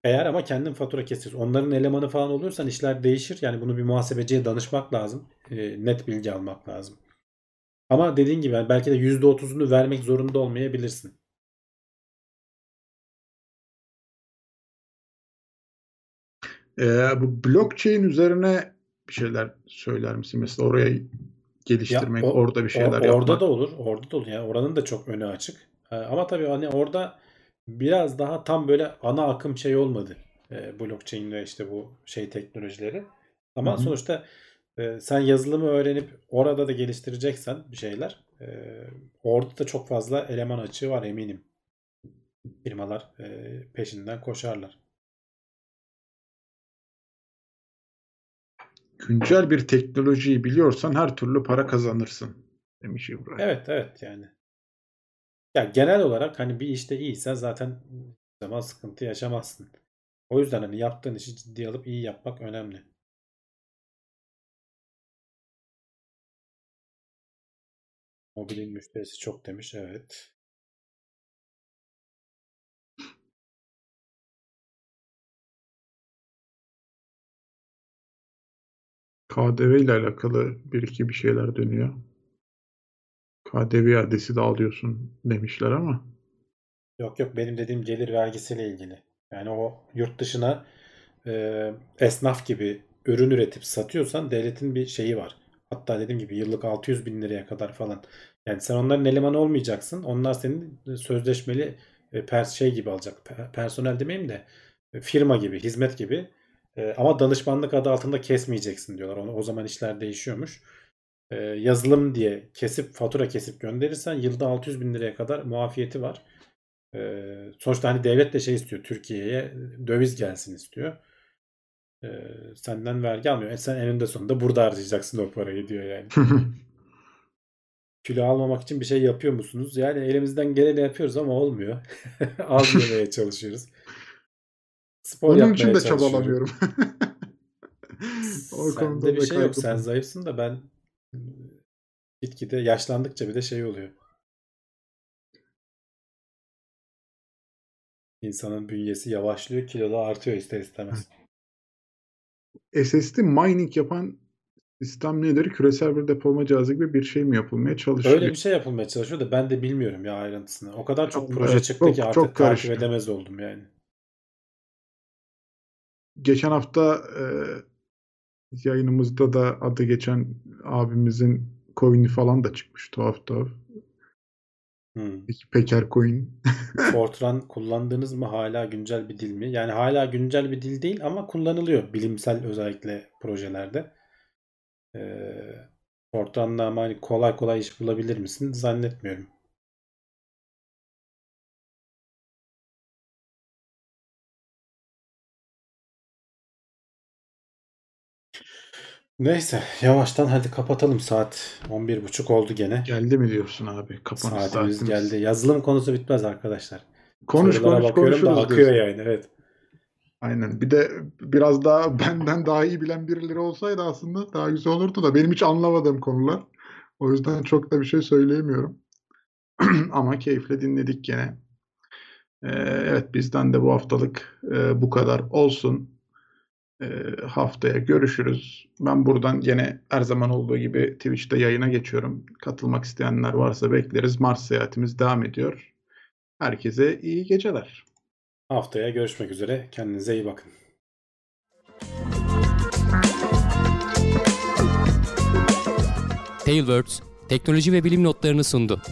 Eğer ama kendin fatura kesiyorsun. Onların elemanı falan oluyorsan işler değişir. Yani bunu bir muhasebeciye danışmak lazım. E, net bilgi almak lazım. Ama dediğin gibi belki de %30'unu vermek zorunda olmayabilirsin. Ee, bu blockchain üzerine bir şeyler söyler misin? Mesela oraya geliştirmek, Ya o- orada bir şeyler O- yapmak. Orada da olur. Orada da olur. Yani oranın da çok önü açık. Ee, ama tabii hani orada biraz daha tam böyle ana akım şey olmadı. Ee, blockchain ve işte bu şey teknolojileri. Ama Hı hı. sonuçta e, sen yazılımı öğrenip orada da geliştireceksen bir şeyler e, orada da çok fazla eleman açığı var eminim. Firmalar e, peşinden koşarlar. Güncel bir teknolojiyi biliyorsan her türlü para kazanırsın demiş İbrahim. Evet evet yani. Ya genel olarak hani bir işte iyiysen zaten zaman sıkıntı yaşamazsın. O yüzden hani yaptığın işi ciddiye alıp iyi yapmak önemli. Mobilin müşterisi çok demiş. Evet. KDV ile alakalı bir iki bir şeyler dönüyor. KDV iadesi de alıyorsun demişler ama Yok yok benim dediğim gelir vergisiyle ilgili. Yani o yurt dışına e, esnaf gibi ürün üretip satıyorsan devletin bir şeyi var. Hatta dediğim gibi yıllık 600 bin liraya kadar falan. Yani sen onların elemanı olmayacaksın. Onlar senin sözleşmeli e, pers şey gibi alacak. Pe- Personel demeyeyim de e, firma gibi, hizmet gibi. E, ama danışmanlık adı altında kesmeyeceksin diyorlar. O, o zaman işler değişiyormuş. E, yazılım diye kesip fatura kesip gönderirsen yılda 600 bin liraya kadar muafiyeti var. Ee, sonuçta hani devlet de şey istiyor Türkiye'ye döviz gelsin istiyor. Ee, senden vergi almıyor. E sen eninde sonunda burada harcayacaksın o parayı diyor yani. [laughs] Kilo almamak için bir şey yapıyor musunuz? Yani elimizden geleni yapıyoruz ama olmuyor. [laughs] Az yemeye çalışıyoruz. Spor onun için de çabalamıyorum. [laughs] o konuda Sende bir şey yok. Sen zayıfsın da ben gitgide yaşlandıkça bir de şey oluyor. İnsanın bünyesi yavaşlıyor, kilo da artıyor ister istemez. SSD mining yapan sistem nedir? Küresel bir depolama cihazı gibi bir şey mi yapılmaya çalışıyor? Öyle bir şey yapılmaya çalışıyor da ben de bilmiyorum ya ayrıntısını. O kadar çok Evet, proje çıktı çok- ki artık çok takip karışık. edemez oldum yani. Geçen hafta e, yayınımızda da adı geçen abimizin coin'i falan da çıkmış tuhaf tuhaf. Hmm. Peker coin. [laughs] Fortran kullandınız mı hala güncel bir dil mi? Yani hala güncel bir dil değil ama kullanılıyor bilimsel özellikle projelerde. Ee, Fortran'la ama hani kolay kolay iş bulabilir misin? Zannetmiyorum. Neyse yavaştan hadi kapatalım saat 11.30 oldu gene. Geldi mi diyorsun abi? Kapanış Saatimiz saatimiz. geldi. Yazılım konusu bitmez arkadaşlar. Konuş Sorulara konuş bakıyorum da konuşuruz akıyor diyorsun. yani evet. Aynen. Bir de biraz daha [laughs] benden daha iyi bilen birileri olsaydı aslında daha güzel olurdu da benim hiç anlamadığım konular. O yüzden çok da bir şey söyleyemiyorum. [clears throat] Ama keyifle dinledik gene. Ee, evet bizden de bu haftalık e, bu kadar olsun. Ee, haftaya görüşürüz. Ben buradan gene her zaman olduğu gibi Twitch'te yayına geçiyorum. Katılmak isteyenler varsa bekleriz. Mars seyahatimiz devam ediyor. Herkese iyi geceler. Haftaya görüşmek üzere. Kendinize iyi bakın. Tailwords teknoloji ve bilim notlarını sundu.